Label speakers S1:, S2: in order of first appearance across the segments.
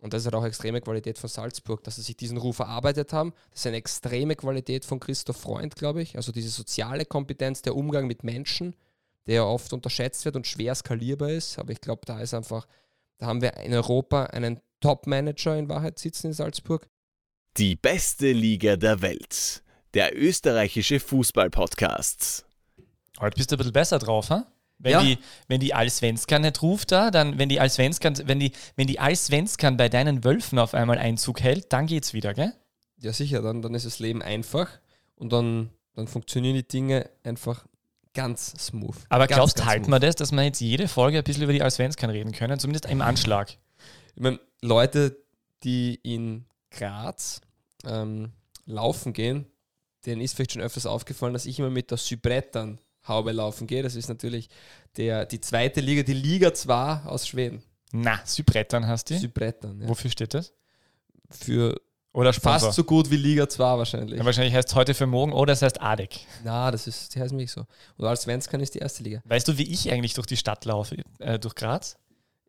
S1: Und das ist halt auch extreme Qualität von Salzburg, dass sie sich diesen Ruf erarbeitet haben. Das ist eine extreme Qualität von Christoph Freund, glaube ich. Also diese soziale Kompetenz, der Umgang mit Menschen, der ja oft unterschätzt wird und schwer skalierbar ist. Aber ich glaube, da ist einfach, da haben wir in Europa einen Top-Manager in Wahrheit sitzen in Salzburg.
S2: Die beste Liga der Welt. Der österreichische Fußball-Podcast.
S3: Heute bist du ein bisschen besser drauf, ha? Wenn,
S1: Ja.
S3: die, wenn die Allsvenskan nicht ruft da, dann, wenn die Allsvenskan, wenn die, wenn die Allsvenskan bei deinen Wölfen auf einmal Einzug hält, dann geht's wieder, gell?
S1: Ja, sicher, dann, dann ist das Leben einfach und dann, dann funktionieren die Dinge einfach ganz smooth.
S3: Aber
S1: ganz,
S3: glaubst,
S1: ganz
S3: halten
S1: smooth.
S3: wir das, dass wir jetzt jede Folge ein bisschen über die Allsvenskan reden können, zumindest im Anschlag?
S1: Ich meine, Leute, die in Graz ähm, laufen gehen, denen ist vielleicht schon öfters aufgefallen, dass ich immer mit der Sybrettern Haube laufen gehe. Das ist natürlich der, die zweite Liga, die Liga 2 aus Schweden.
S3: Na, Sybrettern hast du?
S1: Sybrettern. Ja.
S3: Wofür steht das?
S1: Für
S3: Oder Sponsor?
S1: fast so gut wie Liga 2 wahrscheinlich.
S3: Ja, wahrscheinlich heißt es heute für morgen oder es heißt ADEC.
S1: Na, das ist, die heißt mich so. Und als Svenskan ist die erste Liga.
S3: Weißt du, wie ich eigentlich durch die Stadt laufe, äh, durch Graz?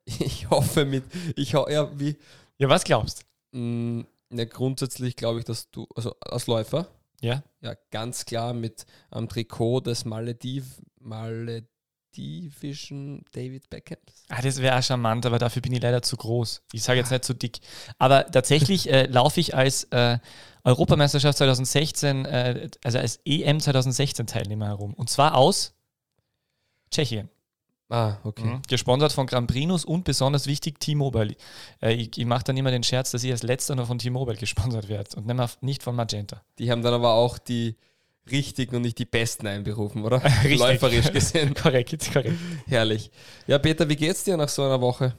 S1: Ich hoffe mit, ich ho ja, wie,
S3: Ja, was glaubst
S1: mh, ja, grundsätzlich glaube ich, dass du, also als Läufer,
S3: Ja?
S1: ja, ganz klar mit am Trikot des Malediv, Maledivischen David Beckham.
S3: Ah, das wäre auch charmant, aber dafür bin ich leider zu groß. Ich sage jetzt nicht zu dick. Aber tatsächlich äh, laufe ich als äh, Europameisterschaft 2016, äh, also als EM 2016 Teilnehmer herum. Und zwar aus Tschechien.
S1: Ah, okay.
S3: Mhm. Gesponsert von Prinus und besonders wichtig T-Mobile. Äh, ich ich mache dann immer den Scherz, dass ich als letzter noch von T-Mobile gesponsert werde und nicht von Magenta.
S1: Die haben dann aber auch die richtigen und nicht die besten einberufen, oder?
S3: Richtig.
S1: Läuferisch gesehen.
S3: korrekt, korrekt.
S1: Herrlich. Ja, Peter, wie geht's dir nach so einer Woche?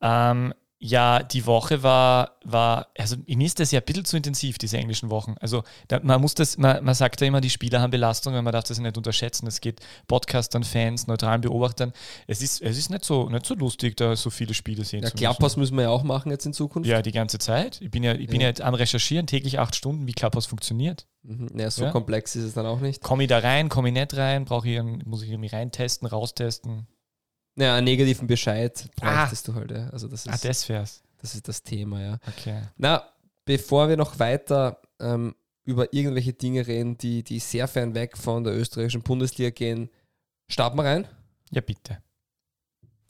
S3: Ähm, ja, die Woche war, war, also mir ist das ja ein bisschen zu intensiv, diese englischen Wochen. Also da, man muss das, man, man sagt ja immer, die Spieler haben Belastungen, man darf das nicht unterschätzen. Es geht Podcastern, Fans, neutralen Beobachtern. Es ist, es ist nicht so, nicht so lustig, da so viele Spiele sehen
S1: Ja,
S3: zu müssen.
S1: Klapphaus müssen wir ja auch machen jetzt in Zukunft.
S3: Ja, die ganze Zeit. Ich bin ja, ich bin
S1: Ja.
S3: ja. jetzt am Recherchieren, täglich acht Stunden, wie Clubhouse funktioniert.
S1: Mhm. Ja, so
S3: Ja.
S1: komplex ist es dann auch nicht.
S3: Komme ich da rein, komme ich nicht rein, brauche ich, einen- muss ich mich reintesten, raustesten.
S1: Ja, einen negativen Bescheid bräuchtest du halt, ja. Also das ist,
S3: Ah, das wär's.
S1: das ist das Thema, ja.
S3: Okay.
S1: Na, bevor wir noch weiter ähm, über irgendwelche Dinge reden, die, die sehr fern weg von der österreichischen Bundesliga gehen, starten wir rein.
S3: Ja, bitte.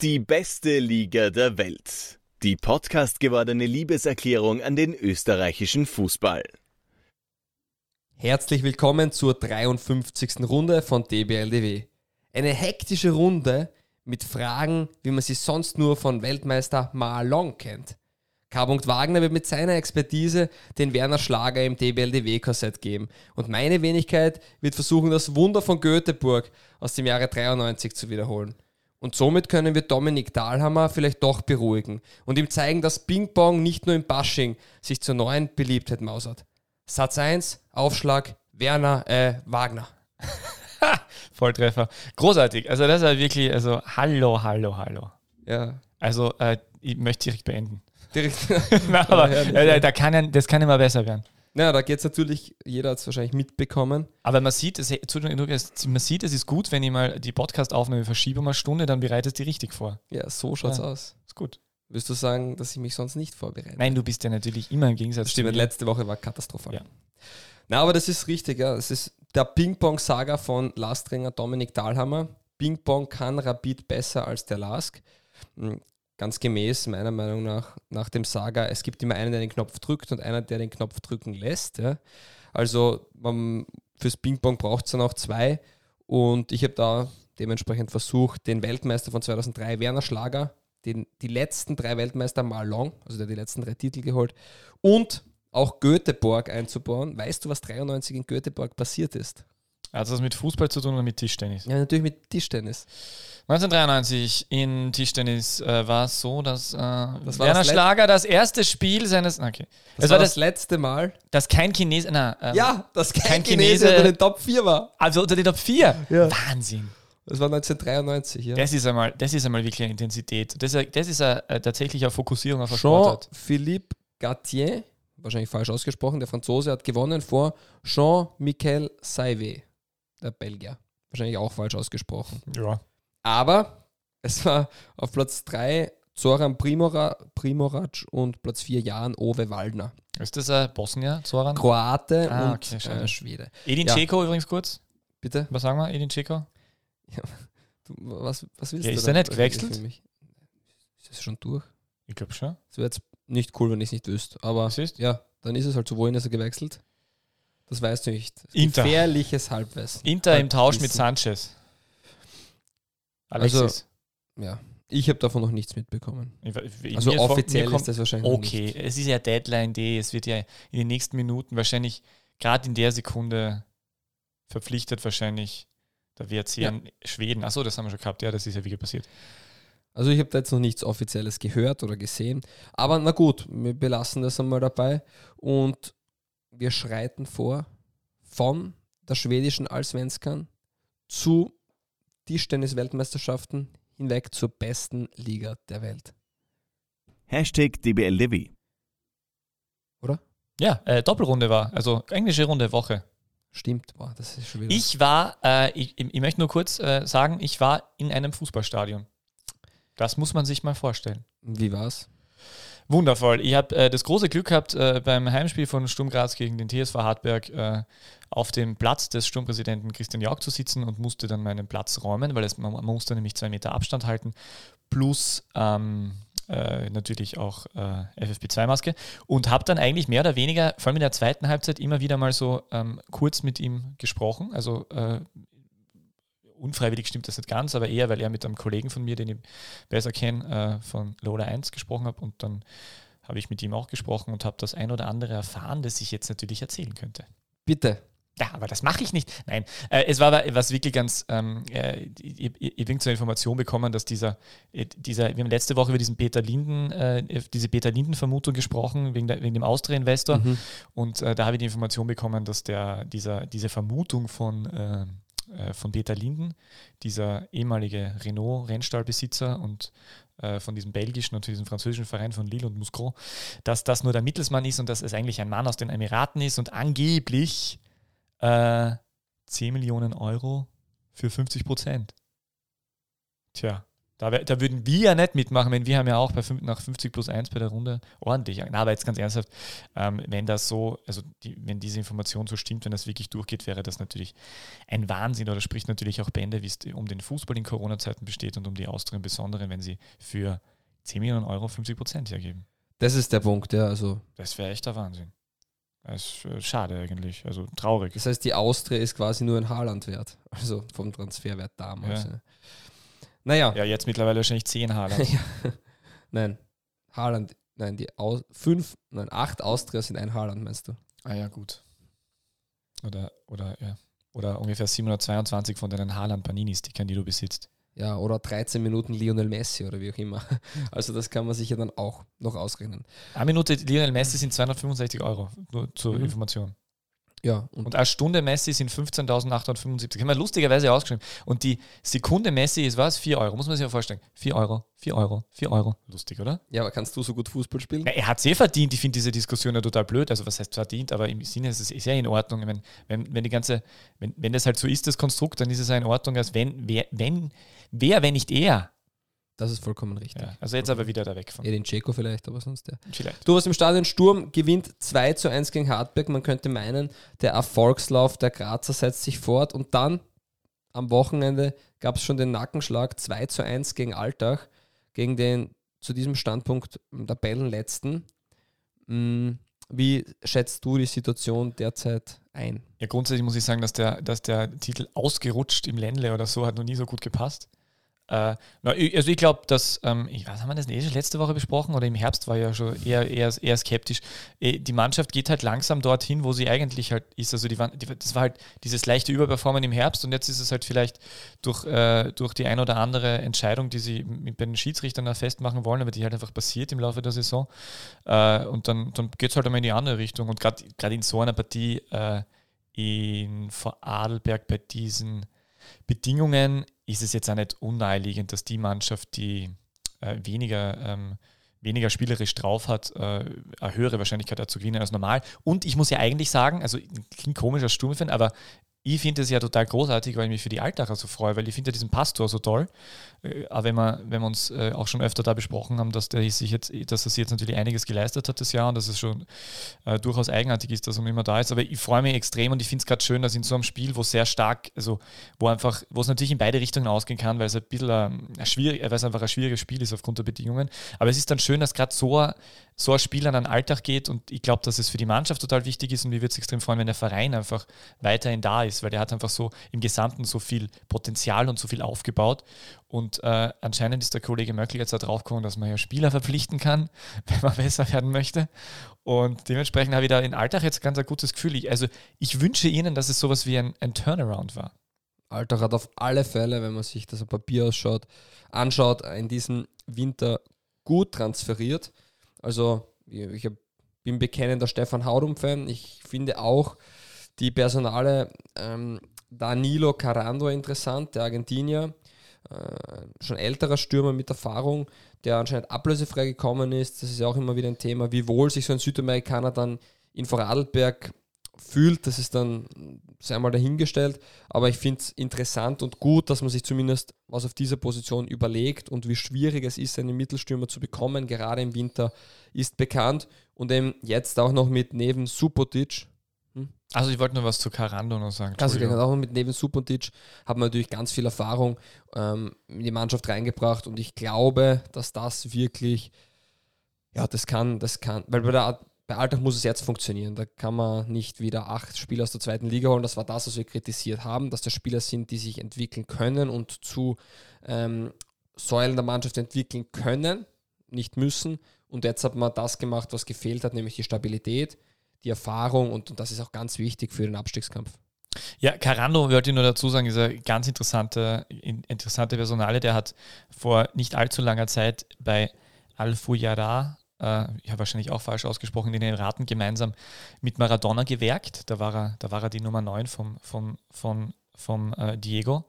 S2: Die beste Liga der Welt. Die Podcast gewordene Liebeserklärung an den österreichischen Fußball.
S1: Herzlich willkommen zur 53. Runde von DBLDW. Eine hektische Runde mit Fragen, wie man sie sonst nur von Weltmeister Marlon kennt. K. Wagner wird mit seiner Expertise den Werner Schlager im DBLDW-Korsett geben und meine Wenigkeit wird versuchen, das Wunder von Göteborg aus dem Jahre 93 zu wiederholen. Und somit können wir Dominik Dahlhammer vielleicht doch beruhigen und ihm zeigen, dass Ping-Pong nicht nur im Bashing sich zur neuen Beliebtheit mausert. Satz 1, Aufschlag, Werner, äh, Wagner.
S3: Volltreffer. Großartig. Also das ist ja wirklich, also hallo, hallo, hallo.
S1: Ja,
S3: Also äh, ich möchte direkt beenden.
S1: direkt.
S3: Na, aber äh,
S1: ja.
S3: da kann ja, das kann immer besser werden.
S1: ja, da geht es natürlich, jeder hat es wahrscheinlich mitbekommen.
S3: Aber man sieht, es, man sieht, es ist gut, wenn ich mal die Podcast-Aufnahme verschiebe eine Stunde, dann bereitest du die richtig vor.
S1: Ja, so schaut's
S3: Ja.
S1: aus.
S3: Ist gut.
S1: Wirst du sagen, dass ich mich sonst nicht vorbereite?
S3: Nein, du bist ja natürlich immer im Gegensatz
S1: stimmt, letzte Woche war katastrophal.
S3: Ja.
S1: Na, aber das ist richtig, ja. Es ist der Ping-Pong-Saga von Lastringer Dominik Dahlhammer. Ping-Pong kann Rapid besser als der Lask. Mhm. Ganz gemäß, meiner Meinung nach, nach dem Saga, es gibt immer einen, der den Knopf drückt und einer, der den Knopf drücken lässt. Ja. Also man, fürs Ping-Pong braucht es dann auch zwei. Und ich habe da dementsprechend versucht, den Weltmeister von 2003, Werner Schlager, den, die letzten drei Weltmeister Malong, also der die letzten drei Titel geholt, und auch Göteborg einzubauen. Weißt du, was 93 in Göteborg passiert ist?
S3: Hat das mit Fußball zu tun oder mit Tischtennis?
S1: Ja, natürlich mit Tischtennis.
S3: 1993 in Tischtennis äh, war es so, dass äh,
S1: war
S3: Werner
S1: das
S3: Schlager das erste Spiel seines. Okay.
S1: Das,
S3: Das
S1: war das
S3: das,
S1: letzte Mal.
S3: das kein Chinese. Na, ähm,
S1: Ja, dass kein,
S3: kein
S1: Chinese
S3: Chinese-
S1: unter den Top 4 war.
S3: Also unter den Top 4.
S1: Ja.
S3: Wahnsinn.
S1: Das war 1993, ja.
S3: Das ist einmal, das ist einmal wirklich eine Intensität. Das ist, das ist eine, äh, tatsächlich eine Fokussierung auf eine Sportart.
S1: Jean-Philippe Gattier, wahrscheinlich falsch ausgesprochen, der Franzose hat gewonnen vor Jean-Michel Saivet, der Belgier. Wahrscheinlich auch falsch ausgesprochen.
S3: Ja.
S1: Aber es war auf Platz 3 Zoran Primora, Primorac und Platz 4 Jan Ove Waldner.
S3: Ist das ein Bosnier, Zoran?
S1: Kroate
S3: Ah,
S1: und
S3: okay,
S1: äh, Schwede.
S3: Edin
S1: Ja.
S3: Übrigens kurz.
S1: Bitte?
S3: Was sagen wir, Edin Dzeko?
S1: Du, was, was willst
S3: Ja,
S1: du
S3: ist
S1: da
S3: er nicht gewechselt?
S1: Ist das schon durch?
S3: Ich glaube schon.
S1: Das wäre jetzt nicht cool, wenn ich es nicht wüsste. Aber
S3: ist?
S1: ja, dann ist es halt so. Wohin ist er gewechselt? Das weißt du nicht.
S3: Inter.
S1: Gefährliches Halbwissen.
S3: Inter im Tausch mit. Sanchez. Alexis.
S1: Also, Ja, ich habe davon noch nichts mitbekommen.
S3: Ich-
S1: Also offiziell
S3: kommt-
S1: ist das wahrscheinlich
S3: Okay, es ist ja Deadline Day. Es wird ja in den nächsten Minuten wahrscheinlich, gerade in der Sekunde, verpflichtet wahrscheinlich der WRC
S1: Ja.
S3: an Schweden. Achso, das haben wir schon gehabt. Ja, das ist ja wirklich passiert.
S1: Also ich habe da jetzt noch nichts Offizielles gehört oder gesehen. Aber na gut, wir belassen das einmal dabei und wir schreiten vor von der schwedischen Allsvenskan zu Tischtennis-Weltmeisterschaften hinweg zur besten Liga der Welt.
S2: Hashtag DBL Livy.
S3: Ja, äh, Doppelrunde war, also englische Runde Woche.
S1: Stimmt, boah, das ist schon wieder.
S3: Ich war, äh, ich, ich möchte nur kurz äh, sagen, ich war in einem Fußballstadion. Das muss man sich mal vorstellen.
S1: Wie war's?
S3: Wundervoll. Ich habe äh, das große Glück gehabt, äh, beim Heimspiel von Sturm Graz gegen den TSV Hartberg äh, auf dem Platz des Sturmpräsidenten Christian Jauch zu sitzen und musste dann meinen Platz räumen, weil es, man, man musste nämlich zwei Meter Abstand halten, plus ähm, äh, natürlich auch äh, FFP2-Maske und habe dann eigentlich mehr oder weniger, vor allem in der zweiten Halbzeit, immer wieder mal so ähm, kurz mit ihm gesprochen. Also äh, unfreiwillig stimmt das nicht ganz, aber eher, weil er mit einem Kollegen von mir, den ich besser kenne, äh, von Lola 1 gesprochen hat und dann habe ich mit ihm auch gesprochen und habe das ein oder andere erfahren, das ich jetzt natürlich erzählen könnte.
S1: Bitte.
S3: Ja, aber das mache ich nicht. Nein, äh, es war aber was wirklich ganz, ähm, äh, ich, ich, ich bin zur Information bekommen, dass dieser, äh, dieser, wir haben letzte Woche über diesen Peter Linden, äh, diese Peter Linden-Vermutung gesprochen, wegen, der, wegen dem Austria-Investor.
S1: Mhm.
S3: Und äh, da habe ich die Information bekommen, dass der, dieser, diese Vermutung von, äh, von Peter Linden, dieser ehemalige Renault-Rennstallbesitzer und äh, von diesem belgischen und diesem französischen Verein von Lille und Muscron, dass das nur der Mittelsmann ist und dass es eigentlich ein Mann aus den Emiraten ist und angeblich äh, 10 Millionen Euro für 50 Prozent. Tja, da, wär, da würden wir ja nicht mitmachen, wenn wir haben ja auch bei fünf, nach 50 plus 1 bei der Runde ordentlich. Na, aber jetzt ganz ernsthaft, ähm, wenn das so, also die, wenn diese Information so stimmt, wenn das wirklich durchgeht, wäre das natürlich ein Wahnsinn oder spricht natürlich auch Bände, wie es um den Fußball in Corona-Zeiten besteht und um die Austria im Besonderen, wenn sie für 10 Millionen Euro 50 Prozent hergeben.
S1: Das ist der Punkt, ja. Also,
S3: Das wäre echt der Wahnsinn. Das ist äh, schade eigentlich, also traurig.
S1: das heißt, die Austria ist quasi nur ein Haaland wert. Also vom Transferwert damals.
S3: Ja.
S1: Ja. Naja,
S3: Ja, jetzt mittlerweile wahrscheinlich 10 Haaland.
S1: Ja. Nein, Haaland, nein, die Aus, fünf, nein, acht Austria sind ein Haaland, meinst du?
S3: Ah ja, gut. Oder, oder, ja. Oder ungefähr 722 von deinen Haaland-Panini-Stickern, die du besitzt.
S1: Ja, oder 13 Minuten Lionel Messi oder wie auch immer. Also das kann man sich ja dann auch noch ausrechnen.
S3: Eine Minute Lionel Messi sind 265 Euro, nur zur
S1: Mhm.
S3: Information.
S1: Ja, und
S3: Und eine Stunde Messi sind 15.875. Haben wir lustigerweise ausgeschrieben. Und die Sekunde Messi ist was? 4 Euro. Muss man sich ja vorstellen. 4 Euro, 4 Euro, 4 Euro. Lustig, oder?
S1: ja, aber kannst du so gut Fußball spielen?
S3: Ja, er hat es eh verdient. Ich finde diese Diskussion ja total blöd. Also, was heißt verdient? Aber im Sinne ist es ist ja in Ordnung. Ich meine, wenn, wenn die ganze, wenn, wenn das halt so ist, das Konstrukt, dann ist es ja in Ordnung, als wenn, wer, wenn, wer, wenn nicht er.
S1: Das ist vollkommen richtig.
S3: Ja, also jetzt aber wieder da weg von.
S1: Edin Dzeko vielleicht, aber sonst ja.
S3: Vielleicht.
S1: Du warst im Stadion Sturm, gewinnt 2 zu 1 gegen Hartberg. Man könnte meinen, der Erfolgslauf der Grazer setzt sich fort. Und dann am Wochenende gab es schon den Nackenschlag 2 zu 1 gegen Altach, gegen den zu diesem Standpunkt Tabellenletzten. Mm, Wie schätzt du die Situation derzeit ein?
S3: Ja, grundsätzlich muss ich sagen, dass der, dass der Titel ausgerutscht im Ländle oder so hat noch nie so gut gepasst. Äh, na, ich- also ich glaube, dass, ähm, ich weiß, haben wir das nicht letzte Woche besprochen oder im Herbst war ja schon eher, eher, eher skeptisch. Eh, Die Mannschaft geht halt langsam dorthin, wo sie eigentlich halt ist. Also die, die, das war halt dieses leichte Überperformen im Herbst und jetzt ist es halt vielleicht durch, äh, durch die ein oder andere Entscheidung, die sie mit bei den Schiedsrichtern festmachen wollen, aber die halt einfach passiert im Laufe der Saison. Äh, und dann, dann geht es halt einmal in die andere Richtung. Und gerade in so einer Partie äh, in Vorarlberg bei diesen Bedingungen ist es jetzt auch nicht unnaheliegend, dass die Mannschaft, die äh, weniger, ähm, weniger spielerisch drauf hat, äh, eine höhere Wahrscheinlichkeit hat zu gewinnen als normal. Und ich muss ja eigentlich sagen, also klingt komisch als Sturmfan, aber ich finde es ja total großartig, weil ich mich für die Altacher so freue, weil ich finde ja diesen Pastor so toll. Äh, aber wenn wir, wenn wir uns äh, auch schon öfter da besprochen haben, dass, der sich jetzt, dass er sich jetzt natürlich einiges geleistet hat das Jahr und dass es schon äh, durchaus eigenartig ist, dass er immer da ist. Aber ich freue mich extrem und ich finde es gerade schön, dass in so einem Spiel, wo sehr stark, also wo einfach, wo es natürlich in beide Richtungen ausgehen kann, weil es ein bisschen ähm, schwierig, weil es einfach ein schwieriges Spiel ist aufgrund der Bedingungen. Aber es ist dann schön, dass gerade so, so ein Spiel an den Alltag geht und ich glaube, dass es für die Mannschaft total wichtig ist und mir würde es extrem freuen, wenn der Verein einfach weiterhin da ist ist, weil der hat einfach so im Gesamten so viel Potenzial und so viel aufgebaut. Und äh, anscheinend ist der Kollege Möckl jetzt da drauf gekommen, dass man ja Spieler verpflichten kann, wenn man besser werden möchte. Und dementsprechend habe ich da in Alltag jetzt ganz ein gutes Gefühl. Ich, also ich wünsche Ihnen, dass es sowas wie ein, ein Turnaround war.
S1: Alltag hat auf alle Fälle, wenn man sich das Papier ausschaut, anschaut, in diesem Winter gut transferiert. Also ich bin bekennender Stefan Haudum-Fan. Ich finde auch, die Personale, ähm, Danilo Carando interessant, der Argentinier, äh, schon älterer Stürmer mit Erfahrung, der anscheinend ablösefrei gekommen ist. Das ist ja auch immer wieder ein Thema, wie wohl sich so ein Südamerikaner dann in Vorarlberg fühlt. Das ist dann, sei mal dahingestellt. Aber ich finde es interessant und gut, dass man sich zumindest was auf dieser Position überlegt und wie schwierig es ist, einen Mittelstürmer zu bekommen, gerade im Winter, ist bekannt. Und eben jetzt auch noch mit neben Supotic,
S3: also ich wollte nur was zu Carando noch sagen.
S1: Also auch mit Neven Supontic hat man natürlich ganz viel Erfahrung ähm, in die Mannschaft reingebracht und ich glaube, dass das wirklich, ja, das kann, das kann, weil bei, der, bei Alltag muss es jetzt funktionieren. Da kann man nicht wieder acht Spieler aus der zweiten Liga holen. Das war das, was wir kritisiert haben, dass das Spieler sind, die sich entwickeln können und zu ähm, Säulen der Mannschaft entwickeln können, nicht müssen. Und jetzt hat man das gemacht, was gefehlt hat, nämlich die Stabilität die Erfahrung und, und das ist auch ganz wichtig für den Abstiegskampf.
S3: Ja, Carando, wollte ich nur dazu sagen, ist eine ganz interessante, interessante Personale. Der hat vor nicht allzu langer Zeit bei Al-Fuyara, äh, ich habe wahrscheinlich auch falsch ausgesprochen, in den Raten gemeinsam mit Maradona gewerkt. Da war er, da war er die Nummer 9 vom, vom, vom, vom äh, Diego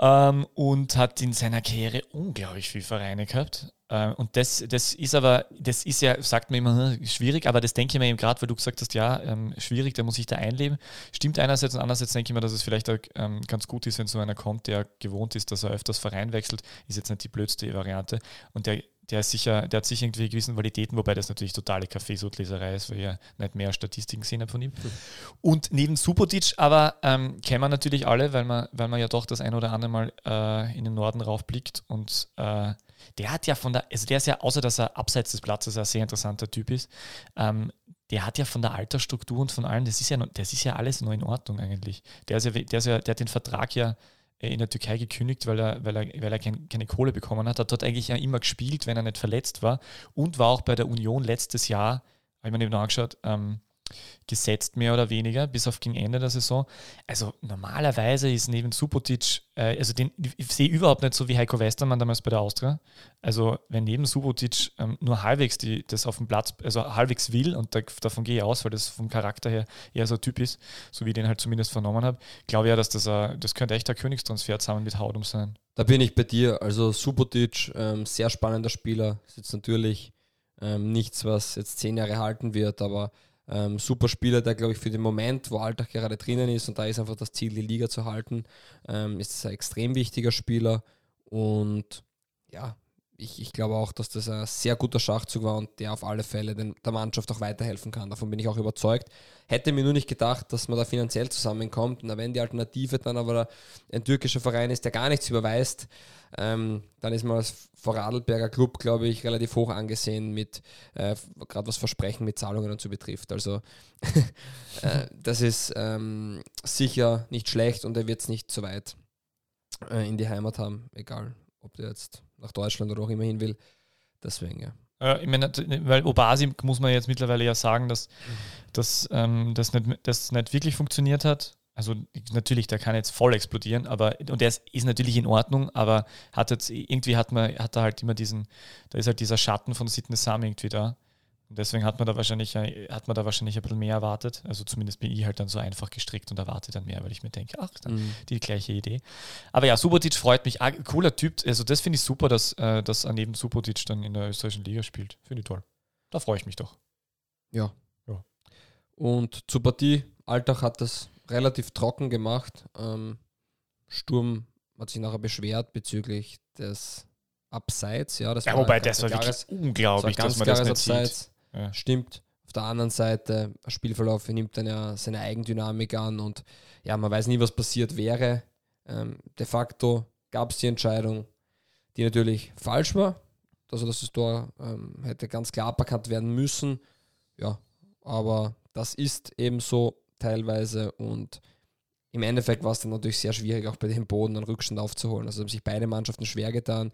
S3: ähm, und hat in seiner Karriere unglaublich viel Vereine gehabt. Äh, und das, das ist aber, das ist ja, sagt man immer, hm, schwierig, aber das denke ich mir eben gerade, weil du gesagt hast, ja, ähm, schwierig, da muss ich da einleben. Stimmt einerseits und andererseits denke ich mir, dass es vielleicht auch, ähm, ganz gut ist, wenn so einer kommt, der gewohnt ist, dass er öfters Verein wechselt, ist jetzt nicht die blödste Variante. Und der der, ist sicher, der hat sicher irgendwie gewissen Qualitäten, wobei das natürlich totale Kaffeesudleserei ist, weil ich ja nicht mehr Statistiken gesehen habe von ihm. Und neben Subotic aber ähm, kennen wir natürlich alle, weil man, weil man ja doch das ein oder andere Mal äh, in den Norden raufblickt und äh, der hat ja von der, also der ist ja, außer dass er abseits des Platzes ein sehr interessanter Typ ist, ähm, der hat ja von der Altersstruktur und von allem, das ist ja, das ist ja alles noch in Ordnung eigentlich. Der, ist ja, der, ist ja, der hat den Vertrag ja in der Türkei gekündigt, weil er, weil er, weil er kein, keine Kohle bekommen hat. Hat dort eigentlich ja immer gespielt, wenn er nicht verletzt war und war auch bei der Union letztes Jahr, habe ich mir eben angeschaut, ähm, gesetzt, mehr oder weniger, bis auf gegen Ende der Saison. Also normalerweise ist neben Subotic, äh, also den ich sehe überhaupt nicht so wie Heiko Westermann damals bei der Austria. Also wenn neben Subotic ähm, nur halbwegs die, das auf dem Platz, also halbwegs will, und da, davon gehe ich aus, weil das vom Charakter her eher so ein Typ ist, so wie ich den halt zumindest vernommen habe, glaube ich ja, dass das, äh, das könnte echt ein Königstransfer zusammen mit Haudum sein.
S1: Da bin ich bei dir. Also Subotic, ähm, sehr spannender Spieler, ist jetzt natürlich ähm, nichts, was jetzt zehn Jahre halten wird, aber ähm, super Spieler, der, glaube ich, für den Moment, wo Alltag gerade drinnen ist und da ist einfach das Ziel, die Liga zu halten, ähm, ist ein extrem wichtiger Spieler. Und ja, ich, ich glaube auch, dass das ein sehr guter Schachzug war und der auf alle Fälle den, der Mannschaft auch weiterhelfen kann. Davon bin ich auch überzeugt. Hätte mir nur nicht gedacht, dass man da finanziell zusammenkommt. Und wenn die Alternative dann aber ein türkischer Verein ist, der gar nichts überweist, ähm, dann ist man als Vorarlberger Club, glaube ich, relativ hoch angesehen mit, äh, gerade was Versprechen mit Zahlungen und so betrifft. Also äh, das ist ähm, sicher nicht schlecht und er wird es nicht so weit äh, in die Heimat haben, egal ob der jetzt nach Deutschland oder auch immer hin will. Deswegen, ja.
S3: Äh, ich meine, weil Obasi muss man jetzt mittlerweile ja sagen, dass, mhm. ähm, das, nicht, das nicht wirklich funktioniert hat. Also natürlich, der kann jetzt voll explodieren, aber und der ist, ist natürlich in Ordnung, aber hat jetzt irgendwie hat man hat er halt immer diesen, da ist halt dieser Schatten von Sidney Sam irgendwie da. Und deswegen hat man da wahrscheinlich, äh, hat man da wahrscheinlich ein bisschen mehr erwartet. Also zumindest bin ich halt dann so einfach gestrickt und erwarte dann mehr, weil ich mir denke, ach, mhm. die gleiche Idee. Aber ja, Subotic freut mich. Ah, cooler Typ. Also das finde ich super, dass, äh, dass er neben Subotic dann in der österreichischen Liga spielt. Finde ich toll. Da freue ich mich doch.
S1: Ja. ja. Und zur Partie Alltag hat das relativ trocken gemacht. Ähm, Sturm hat sich nachher beschwert bezüglich des Abseits. Ja, das
S3: ja
S1: war
S3: wobei das war wirklich unglaublich,
S1: das war
S3: dass man das nicht
S1: Abseits.
S3: sieht. Ja.
S1: Stimmt. Auf der anderen Seite, der Spielverlauf nimmt dann ja seine Eigendynamik an und ja, man weiß nie, was passiert wäre. Ähm, de facto gab es die Entscheidung, die natürlich falsch war. Also, dass das Tor ähm, hätte ganz klar aberkannt werden müssen. Ja, aber das ist eben so teilweise und im Endeffekt war es dann natürlich sehr schwierig, auch bei dem Boden einen Rückstand aufzuholen. Also haben sich beide Mannschaften schwer getan.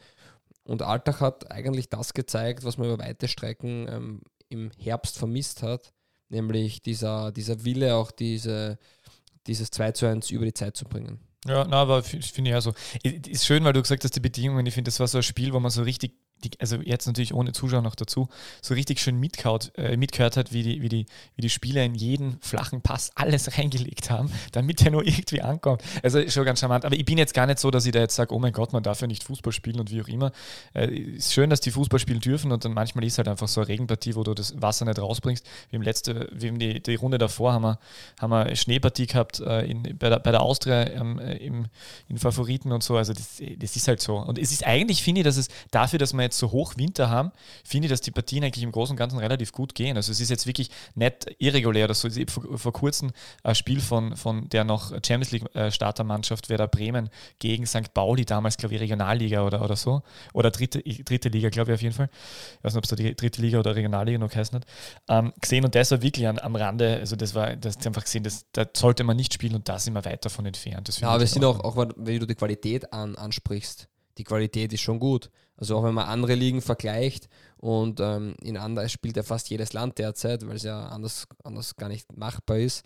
S1: Und Alltag hat eigentlich das gezeigt, was man über weite Strecken ähm, im Herbst vermisst hat, nämlich dieser, dieser Wille, auch diese, dieses 2 zu 1 über die Zeit zu bringen.
S3: Ja, na, aber finde ich ja so. Ist schön, weil du gesagt hast, die Bedingungen, ich finde, das war so ein Spiel, wo man so richtig, die, also jetzt natürlich ohne Zuschauer noch dazu, so richtig schön mitkaut, äh, mitgehört hat, wie die, wie, die, wie die Spieler in jeden flachen Pass alles reingelegt haben, damit der nur irgendwie ankommt. Also schon ganz charmant. Aber ich bin jetzt gar nicht so, dass ich da jetzt sage, oh mein Gott, man darf ja nicht Fußball spielen und wie auch immer. Äh, ist schön, dass die Fußball spielen dürfen und dann manchmal ist halt einfach so eine Regenpartie, wo du das Wasser nicht rausbringst. Wie im letzte, wie im die, die Runde davor haben wir, haben wir eine Schneepartie gehabt äh, in, bei, der, bei der Austria ähm, äh, im, in Favoriten und so. Also das, das ist halt so. Und es ist eigentlich, finde ich, dass es dafür, dass wir jetzt so hoch Winter haben, finde ich, dass die Partien eigentlich im Großen und Ganzen relativ gut gehen. Also es ist jetzt wirklich nicht irregulär oder so. Ich vor, vor kurzem ein Spiel von, von der noch Champions League äh, Werder Bremen gegen St. Pauli, damals glaube ich Regionalliga oder, oder so. Oder dritte, dritte Liga, glaube ich auf jeden Fall. Ich weiß nicht, ob es da die dritte Liga oder Regionalliga noch geheißen hat. Ähm, gesehen und das war wirklich an, am Rande, also das war, das einfach gesehen, das, da sollte man nicht spielen und da sind wir weit davon entfernt. Das
S1: Ja, aber es sind
S3: in
S1: auch, auch wenn du die Qualität an, ansprichst, die Qualität ist schon gut. Also auch wenn man andere Ligen vergleicht und ähm, in anderen spielt ja fast jedes Land derzeit, weil es ja anders, anders gar nicht machbar ist.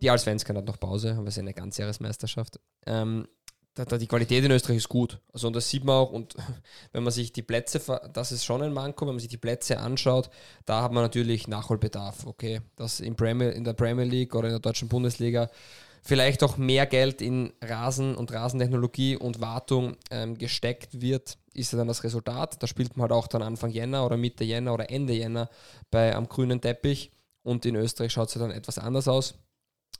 S1: Die Allsvenskan hat noch Pause, es ist ja eine Ganzjahresmeisterschaft. Ähm, da, da die Qualität in Österreich ist gut. Also und das sieht man auch und wenn man sich die Plätze, das ist schon ein Manko, wenn man sich die Plätze anschaut, da hat man natürlich Nachholbedarf. Okay, das in, Premier, in der Premier League oder in der deutschen Bundesliga vielleicht auch mehr Geld in Rasen und Rasentechnologie und Wartung ähm, gesteckt wird, ist ja dann das Resultat. Da spielt man halt auch dann Anfang Jänner oder Mitte Jänner oder Ende Jänner bei am grünen Teppich und in Österreich schaut es ja dann etwas anders aus.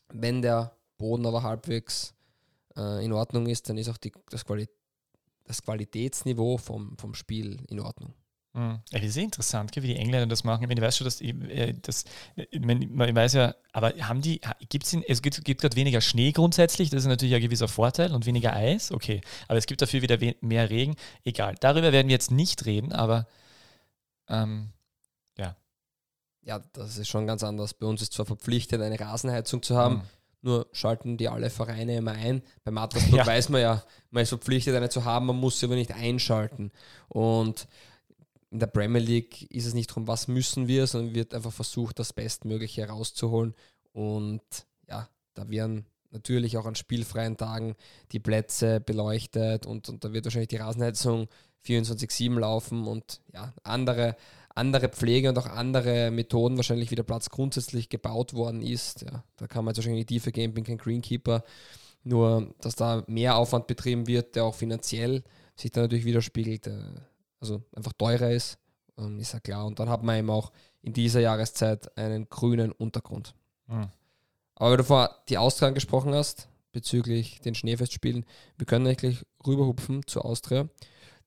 S1: Wenn der Boden aber halbwegs äh, in Ordnung ist, dann ist auch die, das, Quali das Qualitätsniveau vom, vom Spiel in Ordnung.
S3: Mhm. Ja, das ist eh interessant, wie die Engländer das machen. Ich, meine, ich weiß schon, dass ich, das, ich, meine, ich weiß ja, aber haben die, gibt es es gibt, gibt gerade weniger Schnee grundsätzlich, das ist natürlich ein gewisser Vorteil und weniger Eis, okay. Aber es gibt dafür wieder we mehr Regen, egal. Darüber werden wir jetzt nicht reden, aber ähm,
S1: Ja, das ist schon ganz anders. Bei uns ist zwar verpflichtet, eine Rasenheizung zu haben,
S3: mhm.
S1: nur schalten die alle Vereine immer ein. Bei Mattersburg
S3: Ja.
S1: weiß man ja, man ist verpflichtet, eine zu haben, man muss sie aber nicht einschalten. Und in der Premier League ist es nicht darum, was müssen wir, sondern wird einfach versucht, das Bestmögliche herauszuholen. Und ja, da werden natürlich auch an spielfreien Tagen die Plätze beleuchtet und, und da wird wahrscheinlich die Rasenheizung 24-7 laufen und ja, andere, andere Pflege und auch andere Methoden wahrscheinlich, wie der Platz grundsätzlich gebaut worden ist. Ja, da kann man jetzt wahrscheinlich in die Tiefe gehen, bin kein Greenkeeper. Nur, dass da mehr Aufwand betrieben wird, der auch finanziell sich dann natürlich widerspiegelt, äh, also einfach teurer ist, ähm, ist ja klar. Und dann hat man eben auch in dieser Jahreszeit einen grünen Untergrund.
S3: Mhm.
S1: Aber weil du vorher die Austria angesprochen hast, bezüglich den Schneefestspielen, wir können eigentlich rüberhupfen zur Austria,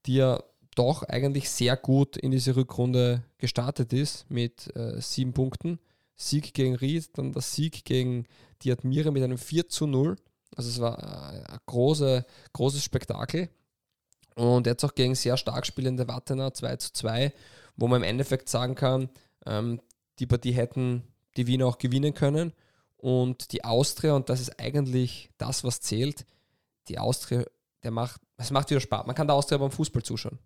S1: die ja doch eigentlich sehr gut in diese Rückrunde gestartet ist mit äh, sieben Punkten. Sieg gegen Ried, dann der Sieg gegen die Admira mit einem 4 zu 0. Also es war äh, ein große, großes Spektakel. Und jetzt auch gegen sehr stark spielende Wattener 2 zu 2, wo man im Endeffekt sagen kann, ähm, die Partie hätten die Wiener auch gewinnen können. Und die Austria, und das ist eigentlich das, was zählt, die Austria, der macht, es macht wieder Spaß. Man kann der Austria beim Fußball zuschauen.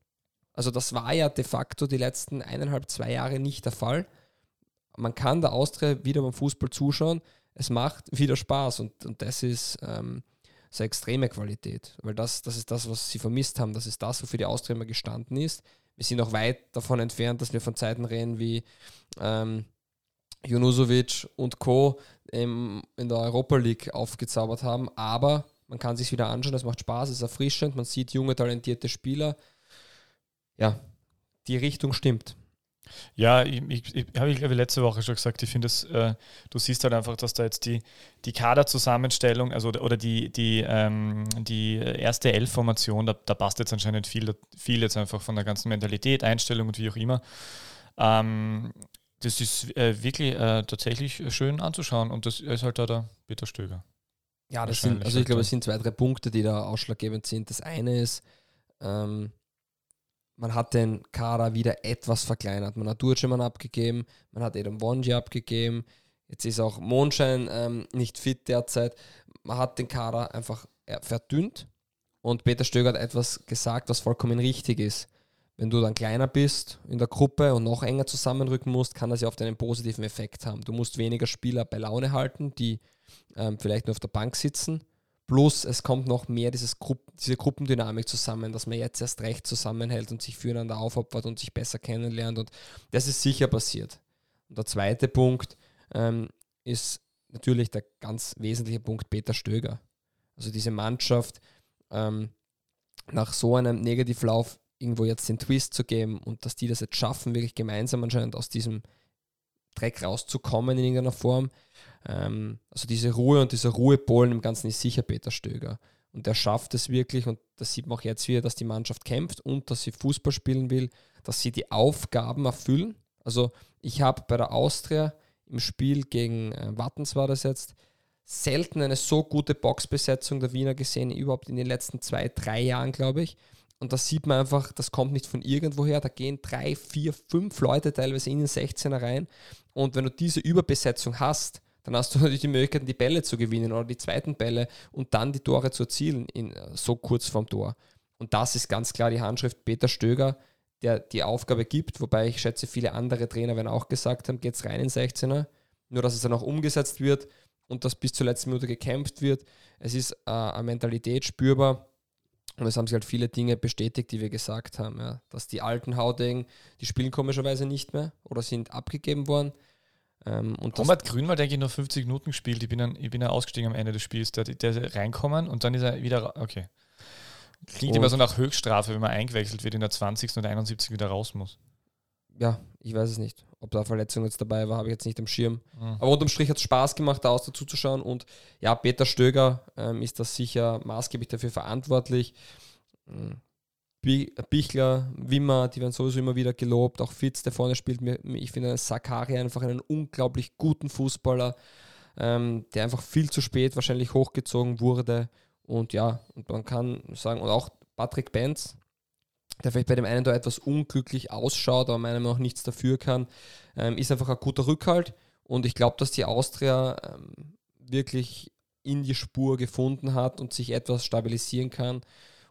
S1: Also das war ja de facto die letzten eineinhalb, zwei Jahre nicht der Fall. Man kann der Austria wieder beim Fußball zuschauen. Es macht wieder Spaß und, und das ist ähm, so extreme Qualität, weil das, das ist das, was sie vermisst haben. Das ist das, wofür die Austria immer gestanden ist. Wir sind noch weit davon entfernt, dass wir von Zeiten reden wie ähm, Junusovic und Co. Im, in der Europa League aufgezaubert haben, aber man kann sich wieder anschauen, es macht Spaß, es ist erfrischend, man sieht junge, talentierte Spieler. Ja, die Richtung stimmt.
S3: Ja, ich, ich, ich habe ich glaube letzte Woche schon gesagt, ich finde es, äh, du siehst halt einfach, dass da jetzt die, die Kaderzusammenstellung, also oder die, die, ähm, die erste Elf-Formation, da, da passt jetzt anscheinend viel, viel jetzt einfach von der ganzen Mentalität, Einstellung und wie auch immer. Ähm, das ist äh, wirklich äh, tatsächlich schön anzuschauen und das ist halt da der Peter Stöger.
S1: Ja, das sind, also ich glaube, es sind zwei, drei Punkte, die da ausschlaggebend sind. Das eine ist, ähm, man hat den Kader wieder etwas verkleinert. Man hat Durchemann abgegeben, man hat Adam Wonji abgegeben, jetzt ist auch Mondschein ähm, nicht fit derzeit. Man hat den Kader einfach äh, verdünnt und Peter Stöger hat etwas gesagt, was vollkommen richtig ist. Wenn du dann kleiner bist in der Gruppe und noch enger zusammenrücken musst, kann das ja oft einen positiven Effekt haben. Du musst weniger Spieler bei Laune halten, die ähm, vielleicht nur auf der Bank sitzen Plus es kommt noch mehr dieses Gru diese Gruppendynamik zusammen, dass man jetzt erst recht zusammenhält und sich füreinander aufopfert und sich besser kennenlernt. Und das ist sicher passiert. Und der zweite Punkt ähm, ist natürlich der ganz wesentliche Punkt Peter Stöger. Also diese Mannschaft ähm, nach so einem Negativlauf irgendwo jetzt den Twist zu geben und dass die das jetzt schaffen, wirklich gemeinsam anscheinend aus diesem Dreck rauszukommen in irgendeiner Form. Ähm, also diese Ruhe und dieser Ruhepolen im Ganzen ist sicher Peter Stöger. Und er schafft es wirklich, und das sieht man auch jetzt wieder, dass die Mannschaft kämpft und dass sie Fußball spielen will, dass sie die Aufgaben erfüllen. Also ich habe bei der Austria im Spiel gegen äh, Wattens war das jetzt, selten eine so gute Boxbesetzung der Wiener gesehen, überhaupt in den letzten zwei, drei Jahren, glaube ich. Und da sieht man einfach, das kommt nicht von irgendwoher. Da gehen drei, vier, fünf Leute teilweise in den 16er rein. Und wenn du diese Überbesetzung hast, dann hast du natürlich die Möglichkeit, die Bälle zu gewinnen oder die zweiten Bälle und dann die Tore zu erzielen, in, so kurz vorm Tor. Und das ist ganz klar die Handschrift Peter Stöger, der die Aufgabe gibt, wobei ich schätze, viele andere Trainer werden auch gesagt haben, geht's rein in 16er, nur dass es dann auch umgesetzt wird und dass bis zur letzten Minute gekämpft wird. Es ist äh, eine Mentalität spürbar, und es haben sich halt viele Dinge bestätigt, die wir gesagt haben. Ja. Dass die alten Haudegen, die spielen komischerweise nicht mehr oder sind abgegeben worden.
S3: Ähm, und Robert Grünwald denke ich nur 50 Minuten gespielt. Ich bin dann, ich bin dann ausgestiegen am Ende des Spiels. Der, der ist reinkommen und dann ist er wieder. Okay. Klingt immer so nach Höchststrafe, wenn man eingewechselt wird in der 20. und 71 wieder raus muss.
S1: Ja, ich weiß es nicht. Ob da Verletzung jetzt dabei war, habe ich jetzt nicht am Schirm. Mhm. Aber unterm Strich hat es Spaß gemacht, da aus dazu zu schauen. Und ja, Peter Stöger ähm, ist das sicher maßgeblich dafür verantwortlich. Mhm. Bichler, Wimmer, die werden sowieso immer wieder gelobt. Auch Fitz, der vorne spielt. Ich finde Sakari einfach einen unglaublich guten Fußballer, ähm, der einfach viel zu spät wahrscheinlich hochgezogen wurde. Und ja, und man kann sagen, und auch Patrick Benz, der vielleicht bei dem einen da etwas unglücklich ausschaut, aber meiner Meinung nach nichts dafür kann, ähm, ist einfach ein guter Rückhalt. Und ich glaube, dass die Austria ähm, wirklich in die Spur gefunden hat und sich etwas stabilisieren kann.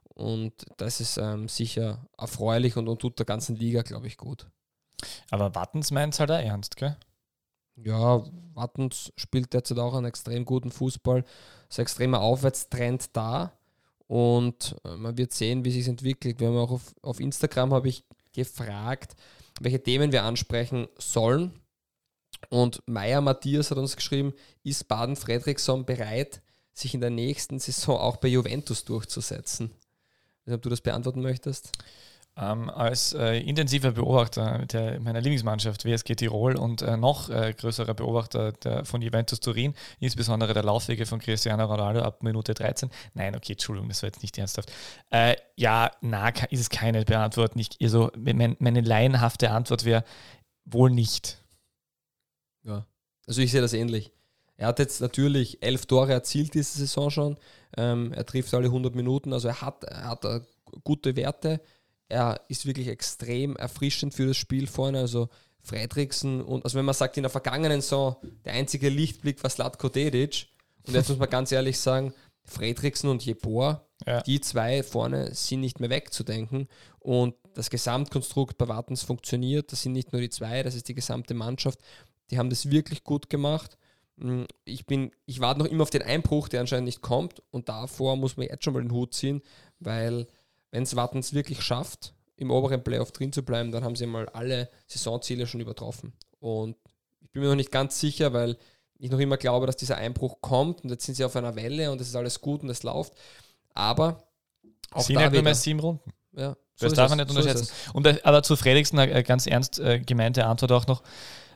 S1: Und das ist ähm, sicher erfreulich und, und tut der ganzen Liga, glaube ich, gut.
S3: Aber Wattens meint es halt auch ernst, gell?
S1: Ja, Wattens spielt derzeit auch einen extrem guten Fußball. Es ist ein extremer Aufwärtstrend da. Und äh, man wird sehen, wie sich entwickelt. Wir haben auch auf, auf Instagram habe ich gefragt, welche Themen wir ansprechen sollen. Und Meier Matthias hat uns geschrieben, ist Baden Fredriksson bereit, sich in der nächsten Saison auch bei Juventus durchzusetzen? Ich weiß nicht, ob du das beantworten möchtest.
S3: Ähm, als äh, intensiver Beobachter der, meiner Lieblingsmannschaft WSG Tirol und äh, noch äh, größerer Beobachter der, von Juventus Turin, insbesondere der Laufwege von Cristiano Ronaldo ab Minute 13. Nein, okay, Entschuldigung, das war jetzt nicht ernsthaft. Äh, ja, na, ist es keine Beantwortung. Ich, also, mein, meine laienhafte Antwort wäre wohl nicht.
S1: Ja, also ich sehe das ähnlich. Er hat jetzt natürlich elf Tore erzielt diese Saison schon. Ähm, er trifft alle 100 Minuten, also er hat, er hat äh, gute Werte er ist wirklich extrem erfrischend für das Spiel vorne. Also Fredriksen und also wenn man sagt, in der vergangenen Saison der einzige Lichtblick war Slatko Dedic. Und jetzt muss man ganz ehrlich sagen, Fredriksen und Jeboa, ja. die zwei vorne sind nicht mehr wegzudenken. Und das Gesamtkonstrukt bei Wartens funktioniert. Das sind nicht nur die zwei, das ist die gesamte Mannschaft. Die haben das wirklich gut gemacht. Hm, ich, bin, ich warte noch immer auf den Einbruch, der anscheinend nicht kommt. Und davor muss man jetzt schon mal den Hut ziehen, weil wenn es Wattens wirklich schafft, im oberen Playoff drin zu bleiben, dann haben sie mal alle Saisonziele schon übertroffen. Und ich bin mir noch nicht ganz sicher, weil ich noch immer glaube, dass dieser Einbruch kommt und jetzt sind sie auf einer Welle und es ist alles gut und es läuft. Aber
S3: auch sind da nur mehr sieben Runden.
S1: Ja,
S3: das darf man nicht unterschätzen. So Und, äh, aber zu Fredriksen eine ganz ernst äh, gemeinte Antwort auch noch.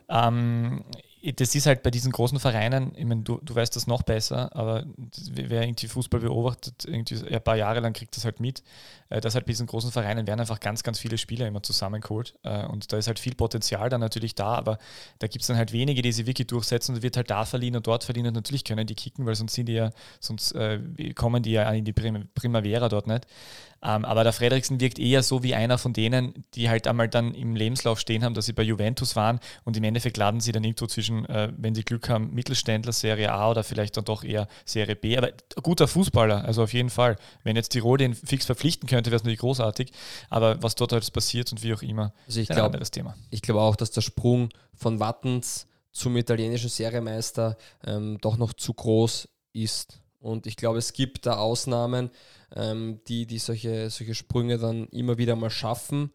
S3: Ähm, das ist halt bei diesen großen Vereinen, ich meine, du, du weißt das noch besser, aber wer irgendwie Fußball beobachtet, irgendwie ein paar Jahre lang kriegt das halt mit, äh, dass halt bei diesen großen Vereinen werden einfach ganz, ganz viele Spieler immer zusammengeholt äh, und da ist halt viel Potenzial dann natürlich da, aber da gibt es dann halt wenige, die sie wirklich durchsetzen und wird halt da verliehen und dort verliehen und natürlich können die kicken, weil sonst sind die ja, sonst äh, kommen die ja in die Primavera dort nicht. Ähm, aber der Frederiksen wirkt eher so wie einer von denen, die halt einmal dann im Lebenslauf stehen haben, dass sie bei Juventus waren und im Endeffekt laden sie dann irgendwo zwischen, äh, wenn sie Glück haben, Mittelständler Serie A oder vielleicht dann doch eher Serie B. Aber guter Fußballer, also auf jeden Fall. Wenn jetzt Tirol den fix verpflichten könnte, wäre es natürlich großartig. Aber was dort halt passiert und wie auch immer,
S1: also ich glaube das Thema. Ich glaube auch, dass der Sprung von Wattens zum italienischen Seriemeister ähm, doch noch zu groß ist. Und ich glaube, es gibt da Ausnahmen, ähm, die, die solche, solche Sprünge dann immer wieder mal schaffen.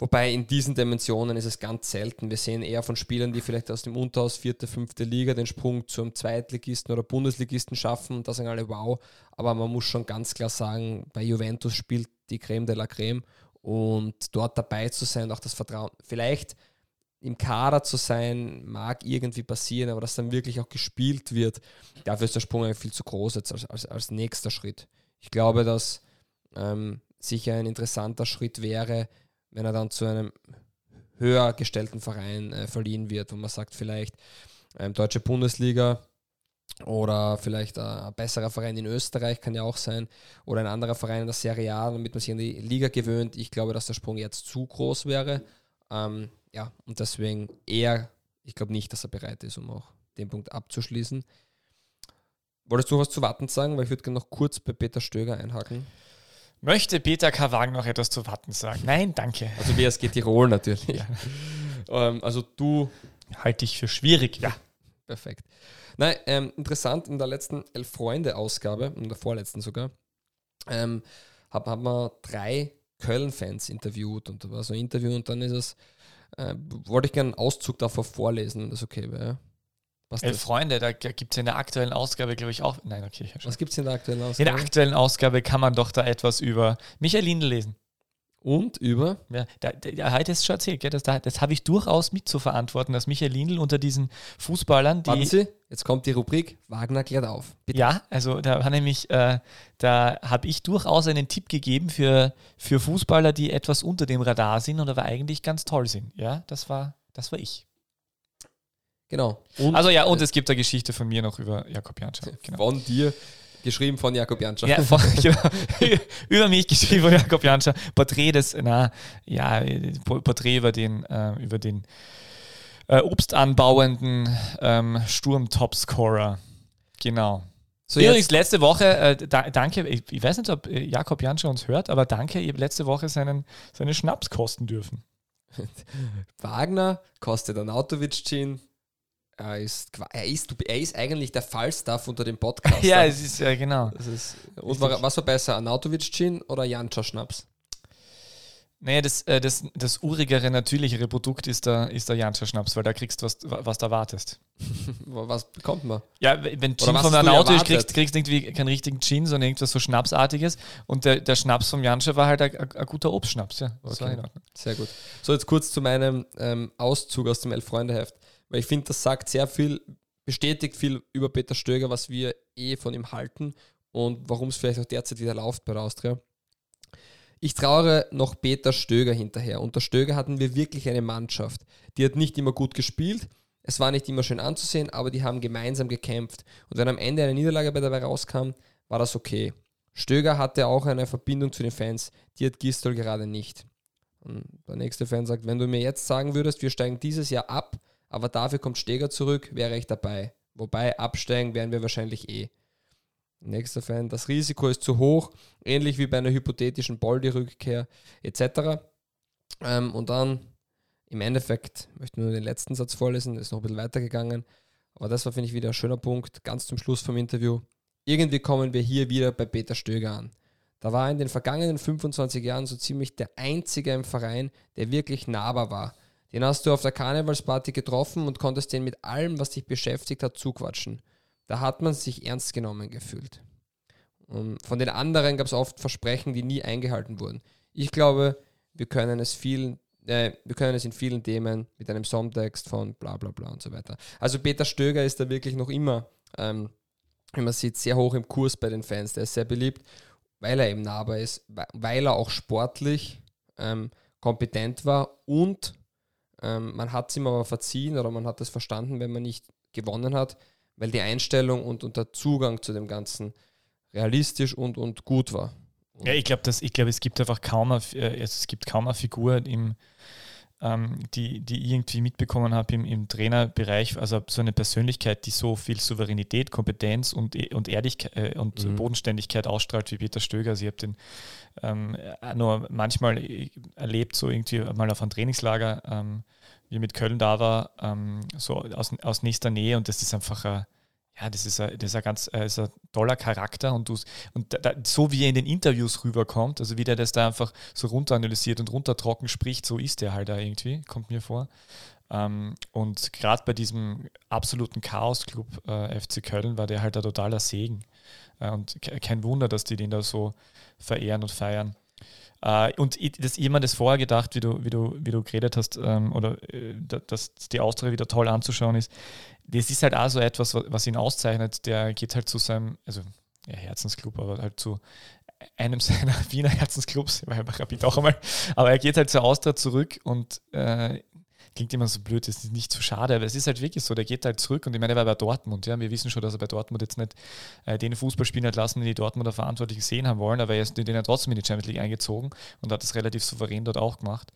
S1: Wobei in diesen Dimensionen ist es ganz selten. Wir sehen eher von Spielern, die vielleicht aus dem Unterhaus vierte, fünfte Liga den Sprung zum Zweitligisten oder Bundesligisten schaffen da sagen alle wow. Aber man muss schon ganz klar sagen, bei Juventus spielt die Creme de la Creme und dort dabei zu sein, auch das Vertrauen. Vielleicht im Kader zu sein, mag irgendwie passieren, aber dass dann wirklich auch gespielt wird, dafür ist der Sprung viel zu groß jetzt als, als, als nächster Schritt. Ich glaube, dass ähm, sicher ein interessanter Schritt wäre, wenn er dann zu einem höher gestellten Verein äh, verliehen wird, wo man sagt, vielleicht ähm, Deutsche Bundesliga oder vielleicht äh, ein besserer Verein in Österreich kann ja auch sein oder ein anderer Verein in der Serie A, damit man sich an die Liga gewöhnt. Ich glaube, dass der Sprung jetzt zu groß wäre. Ähm, ja, und deswegen eher, ich glaube nicht, dass er bereit ist, um auch den Punkt abzuschließen. Wolltest du was zu Wattens sagen? Weil ich würde gerne noch kurz bei Peter Stöger einhaken.
S3: Möchte Peter Kawang noch etwas zu Wattens sagen? Nein, danke.
S1: Also WSG Tirol natürlich. Ja. ähm, also du...
S3: Halte ich für schwierig.
S1: Ja, perfekt. Nein, ähm, interessant, in der letzten Elf-Freunde-Ausgabe, in der vorletzten sogar, ähm, haben hab wir drei Köln-Fans interviewt und da war so ein Interview und dann ist es äh, wollte ich gerne einen Auszug davor vorlesen, wenn das okay wäre.
S3: Was Elf Freunde, da gibt es in der aktuellen Ausgabe, glaube ich, auch. Nein, okay.
S1: Was gibt es in der aktuellen Ausgabe?
S3: In der aktuellen Ausgabe kann man doch da etwas über Michael Lindl lesen.
S1: Und über?
S3: Ja, da, da, hat es schon erzählt, gell, das, das habe ich durchaus mitzuverantworten, dass Michael Lindl unter diesen Fußballern,
S1: die. Warten Sie, jetzt kommt die Rubrik Wagner klärt auf.
S3: Bitte. Ja, also da war nämlich, äh, da habe ich durchaus einen Tipp gegeben für, für Fußballer, die etwas unter dem Radar sind und aber eigentlich ganz toll sind. Ja, das war, das war ich.
S1: Genau.
S3: Und, also ja, und äh, es gibt eine Geschichte von mir noch über Jakob Janscher.
S1: Genau. Von dir Geschrieben von Jakob Janscher.
S3: Ja,
S1: von,
S3: genau. über mich geschrieben von Jakob Janscher. Porträt des, na, ja, Porträt über den, äh, über den äh, obstanbauenden ähm, Sturm-Topscorer. Genau. So Übrigens, letzte Woche, äh, da, danke, ich, ich, weiß nicht, ob äh, Jakob Janscher uns hört, aber danke, ich habe letzte Woche seinen, seine Schnaps kosten dürfen.
S1: Wagner kostet ein Autowitsch-Gin er ist, er, ist, er ist eigentlich der Fallstaff unter dem Podcast.
S3: ja, es ist ja genau.
S1: Ist, und war, was war besser, Anatovic-Gin oder Janscha-Schnaps?
S3: Naja, das, äh, das, das urigere, natürlichere Produkt ist der, ist der Janscha-Schnaps, weil da kriegst du, was, was du erwartest.
S1: was bekommt man?
S3: Ja, wenn Gin vom Anatovic kriegst, kriegst du irgendwie keinen richtigen Gin, sondern irgendwas so Schnapsartiges. Und der, der Schnaps vom Janscha war halt ein, ein guter Obstschnaps. Ja,
S1: okay. Sehr gut. So, jetzt kurz zu meinem ähm, Auszug aus dem Elf-Freunde-Heft weil ich finde, das sagt sehr viel, bestätigt viel über Peter Stöger, was wir eh von ihm halten und warum es vielleicht auch derzeit wieder läuft bei der Austria. Ich trauere noch Peter Stöger hinterher. Unter Stöger hatten wir wirklich eine Mannschaft. Die hat nicht immer gut gespielt, es war nicht immer schön anzusehen, aber die haben gemeinsam gekämpft. Und wenn am Ende eine Niederlage bei dabei rauskam, war das okay. Stöger hatte auch eine Verbindung zu den Fans, die hat Gistol gerade nicht. Und der nächste Fan sagt, wenn du mir jetzt sagen würdest, wir steigen dieses Jahr ab, aber dafür kommt Steger zurück, wäre ich dabei. Wobei absteigen werden wir wahrscheinlich eh. Nächster Fan, das Risiko ist zu hoch, ähnlich wie bei einer hypothetischen Boldi-Rückkehr etc. Ähm, und dann im Endeffekt, möchte nur den letzten Satz vorlesen, ist noch ein bisschen weitergegangen, aber das war, finde ich, wieder ein schöner Punkt, ganz zum Schluss vom Interview. Irgendwie kommen wir hier wieder bei Peter Stöger an. Da war in den vergangenen 25 Jahren so ziemlich der einzige im Verein, der wirklich nahbar war den hast du auf der Karnevalsparty getroffen und konntest den mit allem, was dich beschäftigt hat, zuquatschen. Da hat man sich ernst genommen gefühlt. Und von den anderen gab es oft Versprechen, die nie eingehalten wurden. Ich glaube, wir können es vielen, äh, wir können es in vielen Themen mit einem Songtext von bla bla bla und so weiter. Also Peter Stöger ist da wirklich noch immer, ähm, wie man sieht, sehr hoch im Kurs bei den Fans. Der ist sehr beliebt, weil er eben nahbar ist, weil er auch sportlich ähm, kompetent war und ähm, man hat es ihm aber verziehen oder man hat es verstanden, wenn man nicht gewonnen hat, weil die Einstellung und, und der Zugang zu dem Ganzen realistisch und, und gut war.
S3: Ja, ich glaube, glaub, es gibt einfach kaum eine, äh, es gibt kaum eine Figur, im, ähm, die, die ich irgendwie mitbekommen habe im, im Trainerbereich, also so eine Persönlichkeit, die so viel Souveränität, Kompetenz und, und Ehrlichkeit äh, und mhm. Bodenständigkeit ausstrahlt wie Peter Stöger. Also ich habe den ähm, nur manchmal erlebt, so irgendwie mal auf einem Trainingslager, ähm, wie mit Köln da war, ähm, so aus, aus nächster Nähe und das ist einfach ein ja, das ist ein, das ist ein ganz äh, ist ein toller Charakter und, und da, so wie er in den Interviews rüberkommt, also wie der das da einfach so runteranalysiert und runtertrocken spricht, so ist er halt da irgendwie, kommt mir vor. Ähm, und gerade bei diesem absoluten Chaos-Club äh, FC Köln war der halt ein totaler Segen. Äh, und kein Wunder, dass die den da so verehren und feiern. Uh, und ich, das, jemand das vorher gedacht, wie du, wie du, wie du geredet hast, ähm, oder äh, dass die Austria wieder toll anzuschauen ist. Das ist halt auch so etwas, was ihn auszeichnet. Der geht halt zu seinem, also ja, Herzensclub, aber halt zu einem seiner Wiener Herzensclubs, war einfach Rapid auch einmal, aber er geht halt zur Austria zurück und äh, klingt immer so blöd, das ist nicht so schade, aber es ist halt wirklich so, der geht halt zurück und ich meine, er war bei Dortmund, ja, wir wissen schon, dass er bei Dortmund jetzt nicht äh, den Fußball spielen hat lassen, den die Dortmunder Verantwortlichen sehen haben wollen, aber er ist den er trotzdem in die Champions League eingezogen und hat das relativ souverän dort auch gemacht.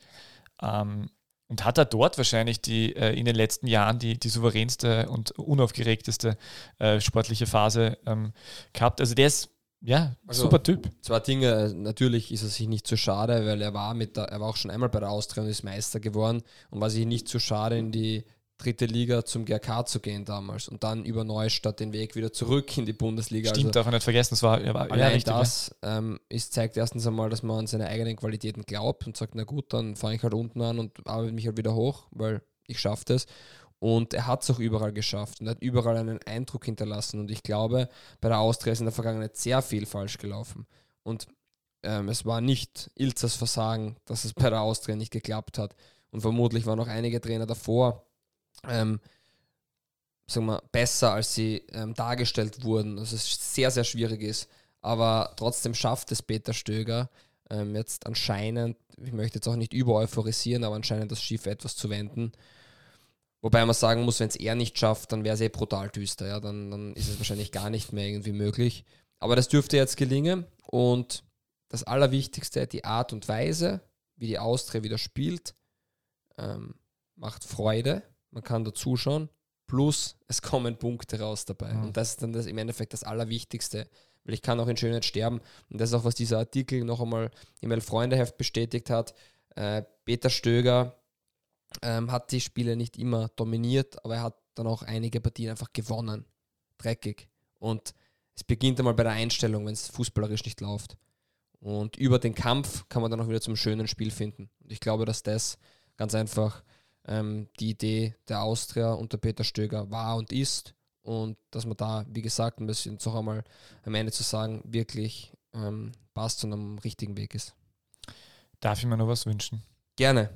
S3: Ähm, und hat er dort wahrscheinlich die, äh, in den letzten Jahren die, die souveränste und unaufgeregteste äh, sportliche Phase ähm, gehabt. Also der ist ja, also, super Typ.
S1: Zwei Dinge, natürlich ist er sich nicht zu schade, weil er war mit der, er war auch schon einmal bei der Austria und ist Meister geworden und war sich nicht zu schade, in die dritte Liga zum GRK zu gehen damals und dann über Neustadt den Weg wieder zurück in die Bundesliga.
S3: Stimmt, also, darf man nicht vergessen, das war,
S1: ja, war allein richtig, das ähm, ist, zeigt erstens einmal, dass man an seine eigenen Qualitäten glaubt und sagt, na gut, dann fange ich halt unten an und arbeite mich halt wieder hoch, weil ich schaffe das. Und er hat es auch überall geschafft und hat überall einen Eindruck hinterlassen. Und ich glaube, bei der Austria ist in der Vergangenheit sehr viel falsch gelaufen. Und ähm, es war nicht Ilzers Versagen, dass es bei der Austria nicht geklappt hat. Und vermutlich waren noch einige Trainer davor, ähm, sagen wir, besser, als sie ähm, dargestellt wurden. Dass es sehr, sehr schwierig ist. Aber trotzdem schafft es Peter Stöger ähm, jetzt anscheinend, ich möchte jetzt auch nicht über euphorisieren, aber anscheinend das Schiff etwas zu wenden. Wobei man sagen muss, wenn es er nicht schafft, dann wäre es eh brutal düster. Ja? Dann, dann ist es wahrscheinlich gar nicht mehr irgendwie möglich. Aber das dürfte jetzt gelingen. Und das Allerwichtigste, die Art und Weise, wie die Austria wieder spielt, ähm, macht Freude. Man kann da zuschauen. Plus, es kommen Punkte raus dabei. Mhm. Und das ist dann das, im Endeffekt das Allerwichtigste. Weil ich kann auch in Schönheit sterben. Und das ist auch, was dieser Artikel noch einmal im Elf-Freunde-Heft bestätigt hat. Äh, Peter Stöger ähm, hat die Spiele nicht immer dominiert, aber er hat dann auch einige Partien einfach gewonnen. Dreckig. Und es beginnt einmal bei der Einstellung, wenn es fußballerisch nicht läuft. Und über den Kampf kann man dann auch wieder zum schönen Spiel finden. Und ich glaube, dass das ganz einfach ähm, die Idee der Austria unter Peter Stöger war und ist. Und dass man da, wie gesagt, ein bisschen noch einmal am Ende zu sagen, wirklich ähm, passt und am richtigen Weg ist.
S3: Darf ich mir noch was wünschen?
S1: Gerne.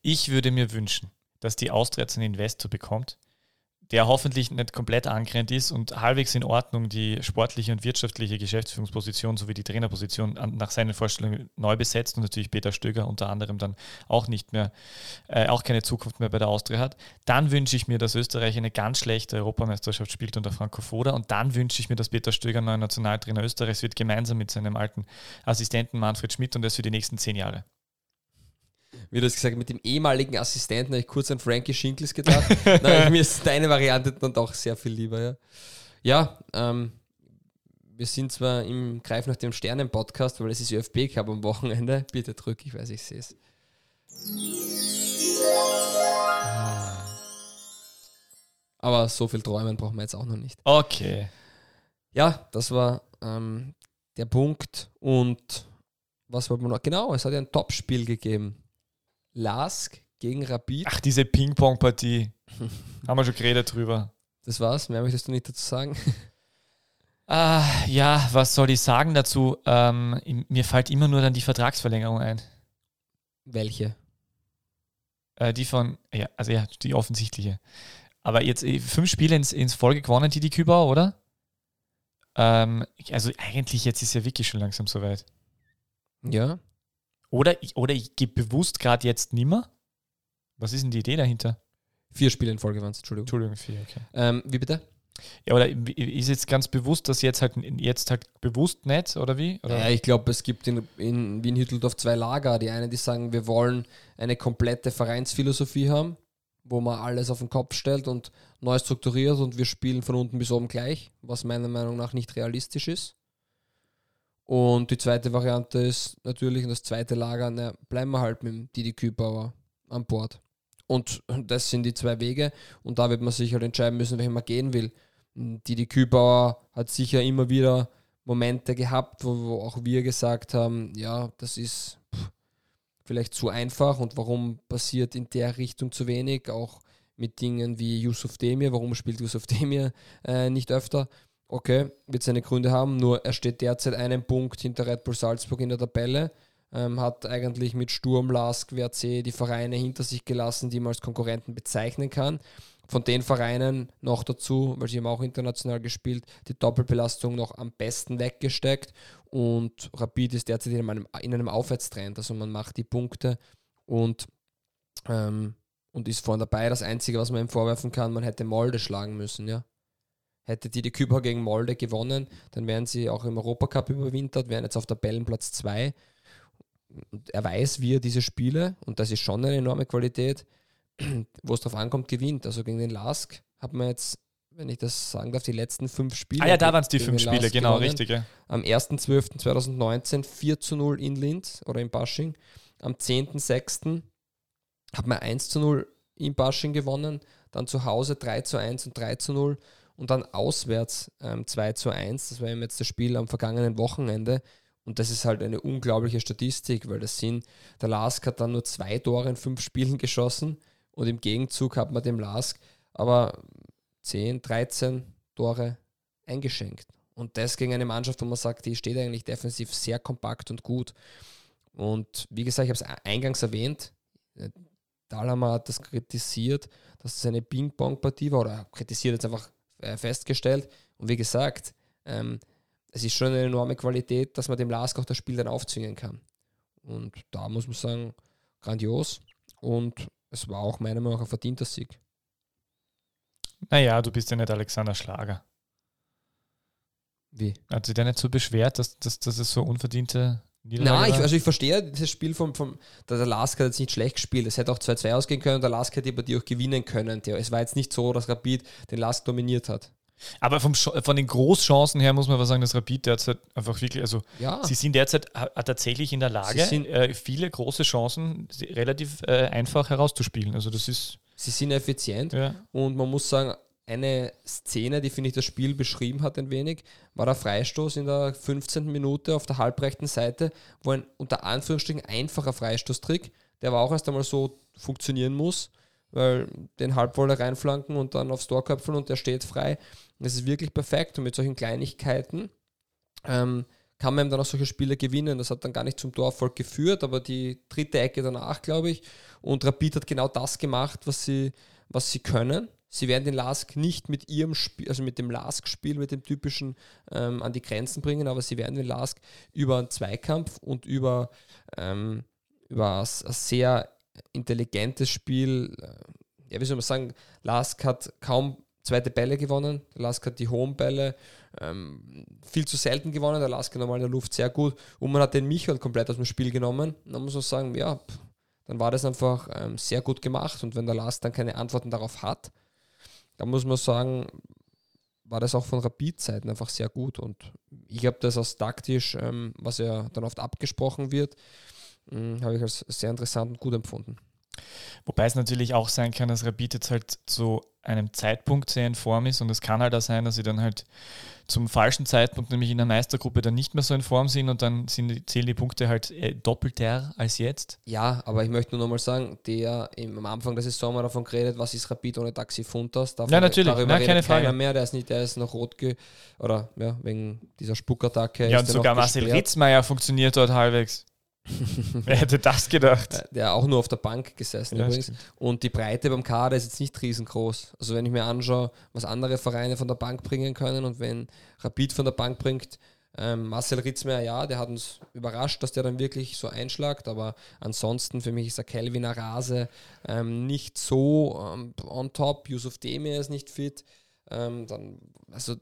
S3: Ich würde mir wünschen, dass die Austria jetzt einen Investor bekommt, der hoffentlich nicht komplett angrennt ist und halbwegs in Ordnung die sportliche und wirtschaftliche Geschäftsführungsposition sowie die Trainerposition nach seinen Vorstellungen neu besetzt und natürlich Peter Stöger unter anderem dann auch nicht mehr, äh, auch keine Zukunft mehr bei der Austria hat. Dann wünsche ich mir, dass Österreich eine ganz schlechte Europameisterschaft spielt unter Franco Foda und dann wünsche ich mir, dass Peter Stöger neuer Nationaltrainer Österreichs wird, gemeinsam mit seinem alten Assistenten Manfred Schmidt und das für die nächsten zehn Jahre
S1: wie du es gesagt mit dem ehemaligen Assistenten, habe ich kurz an Frankie Schinkels gedacht. Nein, mir ist deine Variante dann doch sehr viel lieber, ja. Ja, ähm, wir sind zwar im Greif nach dem Sternen-Podcast, weil es ist ÖFB Cup am Wochenende. Bitte drück, ich weiß, ich sehe es. Aber so viel träumen brauchen wir jetzt auch noch nicht.
S3: Okay.
S1: Ja, das war ähm, der Punkt. Und was wollte man noch? Genau, es hat ja ein Topspiel gegeben. Lask gegen Rapid.
S3: Ach, diese Ping-Pong-Partie. Haben wir schon geredet drüber.
S1: Das war's. Mehr möchtest du nicht dazu sagen?
S3: Ah, ja, was soll ich sagen dazu? Ähm, mir fällt immer nur dann die Vertragsverlängerung ein.
S1: Welche?
S3: Äh, die von, ja, also ja, die offensichtliche. Aber jetzt äh, fünf Spiele ins, ins Folge gewonnen, die die Kübauer, oder? Ähm, also eigentlich jetzt ist ja wirklich schon langsam soweit.
S1: Ja.
S3: Oder ich, oder ich gebe bewusst gerade jetzt nimmer. Was ist denn die Idee dahinter?
S1: Vier Spiele in Folge waren es, Entschuldigung.
S3: Entschuldigung, vier, okay.
S1: Ähm, wie bitte?
S3: Ja, oder ist jetzt ganz bewusst, dass jetzt halt jetzt halt bewusst nicht, oder wie? Oder?
S1: Ja, ich glaube, es gibt in, in Wien-Hütteldorf zwei Lager. Die einen, die sagen, wir wollen eine komplette Vereinsphilosophie haben, wo man alles auf den Kopf stellt und neu strukturiert und wir spielen von unten bis oben gleich, was meiner Meinung nach nicht realistisch ist. Und die zweite Variante ist natürlich, das zweite Lager, na, bleiben wir halt mit dem Didi Kübauer an Bord. Und das sind die zwei Wege. Und da wird man sich halt entscheiden müssen, welchen man gehen will. Didi Kübauer hat sicher immer wieder Momente gehabt, wo, wo auch wir gesagt haben, ja, das ist pff, vielleicht zu einfach und warum passiert in der Richtung zu wenig, auch mit Dingen wie Yusuf Demir, warum spielt Yusuf Demir äh, nicht öfter? Okay, wird seine Gründe haben, nur er steht derzeit einen Punkt hinter Red Bull Salzburg in der Tabelle ähm, hat eigentlich mit Sturm, Lask, WRC die Vereine hinter sich gelassen, die man als Konkurrenten bezeichnen kann. Von den Vereinen noch dazu, weil sie haben auch international gespielt, die Doppelbelastung noch am besten weggesteckt und Rapid ist derzeit in einem, in einem Aufwärtstrend. Also man macht die Punkte und, ähm, und ist vorne dabei. Das Einzige, was man ihm vorwerfen kann, man hätte Molde schlagen müssen, ja. Hätte die die Küber gegen Molde gewonnen, dann wären sie auch im Europacup überwintert, wären jetzt auf Tabellenplatz 2 er weiß, wie er diese Spiele, und das ist schon eine enorme Qualität, wo es darauf ankommt, gewinnt. Also gegen den Lask hat man jetzt, wenn ich das sagen darf, die letzten fünf Spiele.
S3: Ah ja, da waren es die fünf Spiele, genau, gewonnen. richtig. Ja.
S1: Am 1.12.2019 4 zu 0 in Linz oder in Basching. Am 10.06. hat man 1 zu 0 in Basching gewonnen, dann zu Hause 3 zu 1 und 3 zu 0 und dann auswärts ähm, 2 zu 1. Das war eben jetzt das Spiel am vergangenen Wochenende. Und das ist halt eine unglaubliche Statistik, weil das sind, der Lask hat dann nur zwei Tore in fünf Spielen geschossen und im Gegenzug hat man dem Lask aber 10, 13 Tore eingeschenkt. Und das gegen eine Mannschaft, wo man sagt, die steht eigentlich defensiv sehr kompakt und gut. Und wie gesagt, ich habe es eingangs erwähnt, Dahlhammer hat das kritisiert, dass es eine Ping-Pong-Partie war, oder kritisiert jetzt einfach äh, festgestellt. Und wie gesagt, ähm, es ist schon eine enorme Qualität, dass man dem Lask auch das Spiel dann aufzwingen kann. Und da muss man sagen, grandios. Und es war auch meiner Meinung nach ein verdienter Sieg.
S3: Naja, du bist ja nicht Alexander Schlager.
S1: Wie?
S3: Hat sich der nicht so beschwert, dass, dass, dass es so unverdiente
S1: Nein, ich, also ich verstehe dieses Spiel vom, vom der Lask hat jetzt nicht schlecht gespielt. Es hätte auch 2-2 ausgehen können, der Lask hätte über die auch gewinnen können. Es war jetzt nicht so, dass Rapid den Lask dominiert hat.
S3: Aber vom, von den Großchancen her muss man aber sagen, dass Rapid derzeit einfach wirklich, also ja. sie sind derzeit tatsächlich in der Lage, äh, viele große Chancen relativ äh, einfach herauszuspielen. Also das ist.
S1: Sie sind effizient ja. und man muss sagen, eine Szene, die finde ich das Spiel beschrieben hat ein wenig, war der Freistoß in der 15. Minute auf der halbrechten Seite, wo ein unter Anführungsstrichen einfacher Freistoßtrick, der aber auch erst einmal so funktionieren muss, weil den Halbwolle reinflanken und dann aufs Tor köpfen und der steht frei. Das ist wirklich perfekt und mit solchen Kleinigkeiten ähm, kann man dann auch solche Spiele gewinnen. Das hat dann gar nicht zum Torerfolg geführt, aber die dritte Ecke danach, glaube ich. Und Rapid hat genau das gemacht, was sie, was sie können. Sie werden den Lask nicht mit ihrem Spiel, also mit dem Lask-Spiel, mit dem typischen ähm, an die Grenzen bringen, aber sie werden den Lask über einen Zweikampf und über, ähm, über ein sehr intelligentes Spiel, äh, ja, wie soll man sagen, Lask hat kaum zweite Bälle gewonnen. Der Lask hat die hohen Bälle ähm, viel zu selten gewonnen. Der Lask normal in der Luft sehr gut. Und man hat den Michael komplett aus dem Spiel genommen. dann muss man sagen, ja, dann war das einfach ähm, sehr gut gemacht. Und wenn der Lask dann keine Antworten darauf hat, dann muss man sagen, war das auch von Rapid-Zeiten einfach sehr gut. Und ich habe das als taktisch, ähm, was ja dann oft abgesprochen wird, hm, habe ich als sehr interessant und gut empfunden.
S3: Wobei es natürlich auch sein kann, dass Rapid jetzt halt zu einem Zeitpunkt sehr in Form ist und es kann halt auch sein, dass sie dann halt zum falschen Zeitpunkt, nämlich in der Meistergruppe, dann nicht mehr so in Form sind und dann sind, zählen die Punkte halt äh, doppelter als jetzt.
S1: Ja, aber ich möchte nur nochmal sagen, der im, am Anfang der Saison mal davon geredet, was ist Rapid ohne Taxi Funtas.
S3: ja, natürlich,
S1: darüber
S3: ja, keine Frage.
S1: mehr, der ist nicht, der ist noch rot ge oder ja, wegen dieser Spuckattacke.
S3: Ja, und sogar Marcel Ritzmeier funktioniert dort halbwegs. Wer hätte das gedacht?
S1: Äh, der auch nur auf der Bank gesessen
S3: Ja,
S1: übrigens.
S3: stimmt.
S1: Und die Breite beim Kader ist jetzt nicht riesengroß. Also wenn ich mir anschaue, was andere Vereine von der Bank bringen können und wenn Rapid von der Bank bringt, ähm, Marcel Ritzmeier, ja, der hat uns überrascht, dass der dann wirklich so einschlagt, aber ansonsten für mich ist der Kelvin Arase ähm, nicht so ähm, on top, Yusuf Demir ist nicht fit, ähm, dann, also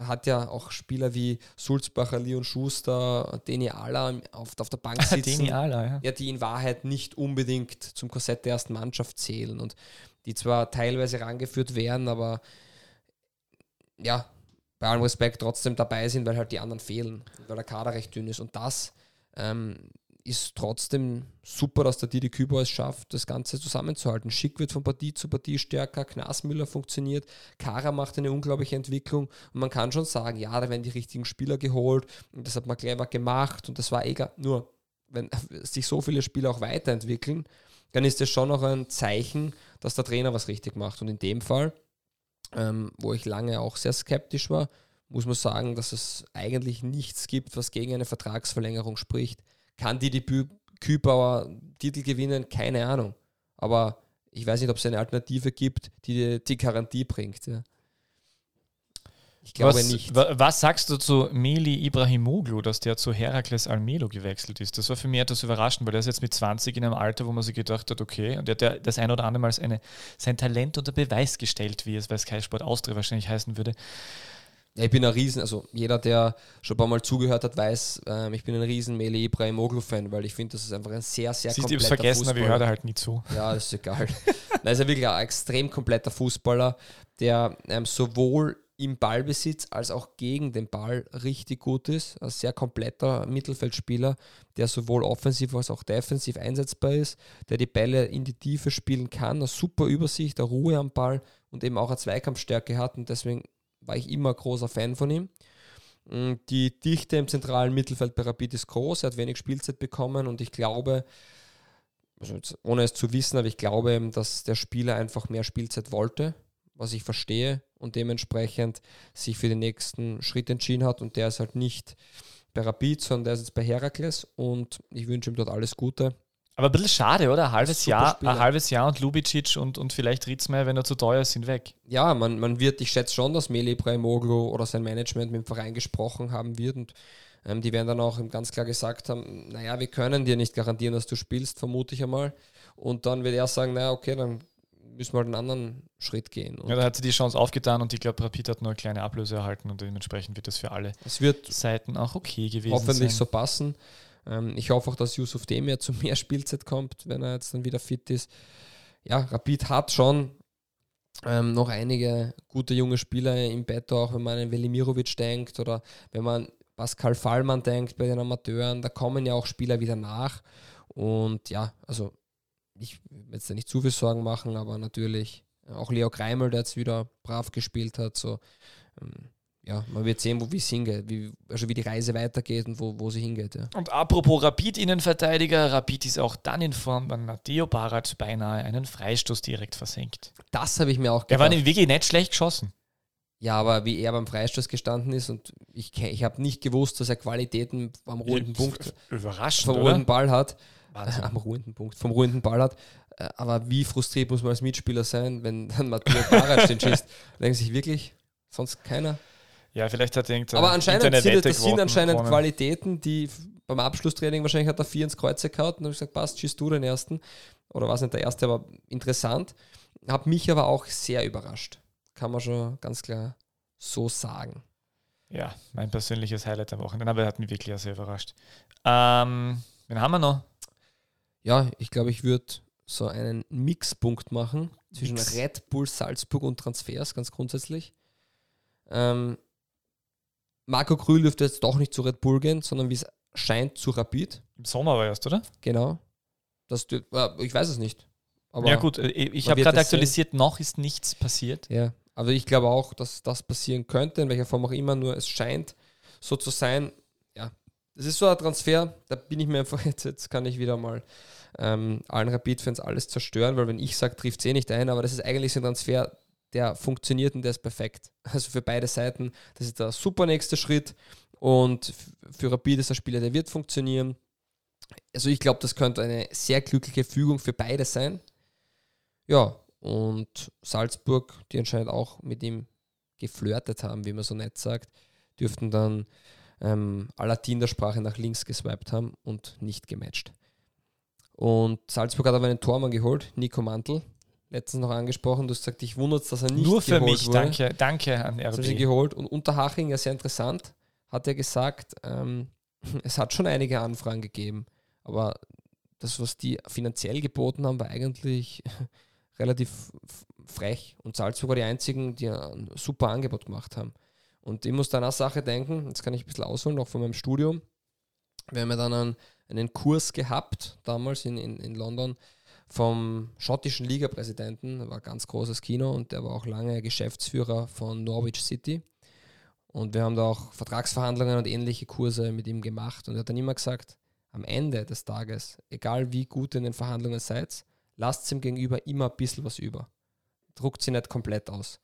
S1: hat ja auch Spieler wie Sulzbacher, Leon Schuster, Deni Ala auf, auf der Bank sitzen
S3: Ala, ja.
S1: ja, die in Wahrheit nicht unbedingt zum Korsett der ersten Mannschaft zählen und die zwar teilweise rangeführt werden, aber ja, bei allem Respekt trotzdem dabei sind, weil halt die anderen fehlen, weil der Kader recht dünn ist. Und das ähm, ist trotzdem super, dass der Didi Küber es schafft, das Ganze zusammenzuhalten. Schick wird von Partie zu Partie stärker, Knasmüller funktioniert, Kara macht eine unglaubliche Entwicklung und man kann schon sagen, ja, da werden die richtigen Spieler geholt und das hat man clever gemacht und das war egal. Nur, wenn sich so viele Spieler auch weiterentwickeln, dann ist das schon noch ein Zeichen, dass der Trainer was richtig macht. Und in dem Fall, ähm, wo ich lange auch sehr skeptisch war, muss man sagen, dass es eigentlich nichts gibt, was gegen eine Vertragsverlängerung spricht. Kann die Debüt Kübauer Titel gewinnen? Keine Ahnung. Aber ich weiß nicht, ob es eine Alternative gibt, die die Garantie bringt. Ja. Ich glaube
S3: was,
S1: nicht.
S3: wa- Was sagst du zu Meli Ibrahimoglu, dass der zu Herakles Almelo gewechselt ist? Das war für mich etwas überraschend, weil der ist jetzt mit 20 in einem Alter, wo man sich gedacht hat, okay, und der hat ja das ein oder andere Mal als eine, sein Talent unter Beweis gestellt, wie es bei Sky Sport Austria wahrscheinlich heißen würde.
S1: Ich bin ein Riesen, also jeder, der schon ein paar Mal zugehört hat, weiß, ähm, ich bin ein riesen Meli Ibrahimoglu-Fan, weil ich finde, das ist einfach ein sehr, sehr
S3: Siehst du, ich hab's
S1: kompletter
S3: vergessen, aber ich höre
S1: Fußballer.
S3: da halt nie zu.
S1: Ja, ist egal. Nein, ist ja wirklich ein extrem kompletter Fußballer, der ähm, sowohl im Ballbesitz als auch gegen den Ball richtig gut ist. Ein sehr kompletter Mittelfeldspieler, der sowohl offensiv als auch defensiv einsetzbar ist, der die Bälle in die Tiefe spielen kann, eine super Übersicht, eine Ruhe am Ball und eben auch eine Zweikampfstärke hat und deswegen war ich immer großer Fan von ihm. Mm, Die Dichte im zentralen Mittelfeld bei Rapid ist groß, er hat wenig Spielzeit bekommen und ich glaube, also ohne es zu wissen, aber ich glaube eben, dass der Spieler einfach mehr Spielzeit wollte, was ich verstehe und dementsprechend sich für den nächsten Schritt entschieden hat und der ist halt nicht bei Rapid, sondern der ist jetzt bei Herakles und ich wünsche ihm dort alles Gute.
S3: Aber ein bisschen schade, oder? Ein halbes Jahr,
S1: Spieler.
S3: ein halbes Jahr und Lubicic und, und vielleicht Ritzmeier, wenn er zu teuer ist, sind weg.
S1: Ja, man, man wird, ich schätze schon, dass Meli Ibrahimoglu oder sein Management mit dem Verein gesprochen haben wird und ähm, die werden dann auch ganz klar gesagt haben, naja, wir können dir nicht garantieren, dass du spielst, vermute ich einmal. Und dann wird er sagen, naja, okay, dann müssen wir halt einen anderen Schritt gehen. Und
S3: Ja, da hat sie die Chance aufgetan und ich glaube, Rapid hat nur eine kleine Ablöse erhalten und dementsprechend wird das für alle
S1: es wird
S3: Seiten auch okay gewesen
S1: hoffentlich
S3: sein.
S1: so passen. Ähm, ich hoffe auch, dass Yusuf Demir zu mehr Spielzeit kommt, wenn er jetzt dann wieder fit ist. Ja, Rapid hat schon ähm, noch einige gute junge Spieler im Bett, auch wenn man an Velimirovic denkt oder wenn man Pascal Fallmann denkt bei den Amateuren, da kommen ja auch Spieler wieder nach. Und ja, also ich will jetzt nicht zu viel Sorgen machen, aber natürlich auch Leo Kreimel, der jetzt wieder brav gespielt hat, so ähm, ja, man wird sehen, wo wie es hingeht, wie, also wie die Reise weitergeht und wo, wo sie hingeht. Ja.
S3: Und apropos Rapid-Innenverteidiger, Rapid ist auch dann in Form, wenn Matteo Barat beinahe einen Freistoß direkt versenkt.
S1: Das habe ich mir auch
S3: Der war
S1: gedacht.
S3: nämlich wirklich nicht schlecht geschossen.
S1: Ja, aber wie er beim Freistoß gestanden ist und ich, ich habe nicht gewusst, dass er Qualitäten am ruhenden Punkt,
S3: Überraschend,
S1: vom ruhenden Ball hat,
S3: Wahnsinn.
S1: am ruhenden Punkt, vom ruhenden Ball hat. Äh, Aber wie frustriert muss man als Mitspieler sein, wenn dann Matteo Barac den schießt? Denken sich wirklich, sonst keiner.
S3: Ja, vielleicht hat er irgendeine
S1: Aber anscheinend sind, das sind anscheinend
S3: gewonnen.
S1: Qualitäten, die beim Abschlusstraining wahrscheinlich hat er vier ins Kreuz gehauen und habe ich gesagt, passt, schießt du den ersten. Oder war es nicht der erste, aber interessant. Hat mich aber auch sehr überrascht. Kann man schon ganz klar so sagen.
S3: Ja, mein persönliches Highlight am Wochenende, aber er hat mich wirklich auch sehr überrascht. Ähm, wen haben wir noch?
S1: Ja, ich glaube, ich würde so einen Mixpunkt machen zwischen
S3: Mix.
S1: Red Bull Salzburg und Transfers, ganz grundsätzlich. Ähm, Marco Krühl dürfte jetzt doch nicht zu Red Bull gehen, sondern wie es scheint zu Rapid.
S3: Im Sommer war erst, oder?
S1: Genau. Das, äh, ich weiß es nicht.
S3: Aber ja gut, äh, ich habe gerade aktualisiert, sehen. noch ist nichts passiert.
S1: Ja, also ich glaube auch, dass das passieren könnte, in welcher Form auch immer, nur es scheint so zu sein. Ja, das ist so ein Transfer, da bin ich mir einfach jetzt, jetzt kann ich wieder mal ähm, allen Rapid-Fans alles zerstören, weil wenn ich sage, trifft es eh nicht ein, aber das ist eigentlich so ein Transfer, der funktioniert und der ist perfekt. Also für beide Seiten, das ist der super nächste Schritt und für Rapid ist der Spieler, der wird funktionieren. Also ich glaube, das könnte eine sehr glückliche Fügung für beide sein. Ja, und Salzburg, die anscheinend auch mit ihm geflirtet haben, wie man so nett sagt, dürften dann ähm, Alatin der Sprache nach links geswiped haben und nicht gematcht. Und Salzburg hat aber einen Tormann geholt, Nico Mantel. Letztens noch angesprochen, du hast gesagt, ich wundert dass er nicht
S3: Nur für mich, wurde. danke, danke an
S1: RB. sie geholt. Und Unterhaching, ja sehr interessant, hat er gesagt, ähm, es hat schon einige Anfragen gegeben, aber das, was die finanziell geboten haben, war eigentlich relativ frech. Und Salzburg war die einzigen, die ein super Angebot gemacht haben. Und ich muss da an eine Sache denken, jetzt kann ich ein bisschen ausholen, auch von meinem Studium. Wir haben ja dann einen, einen Kurs gehabt, damals in, in, in London, vom schottischen Ligapräsidenten, war ein ganz großes Kino und der war auch lange Geschäftsführer von Norwich City. Und wir haben da auch Vertragsverhandlungen und ähnliche Kurse mit ihm gemacht. Und er hat dann immer gesagt, am Ende des Tages, egal wie gut in den Verhandlungen seid, lasst ihm gegenüber immer ein bisschen was über. Druckt sie nicht komplett aus.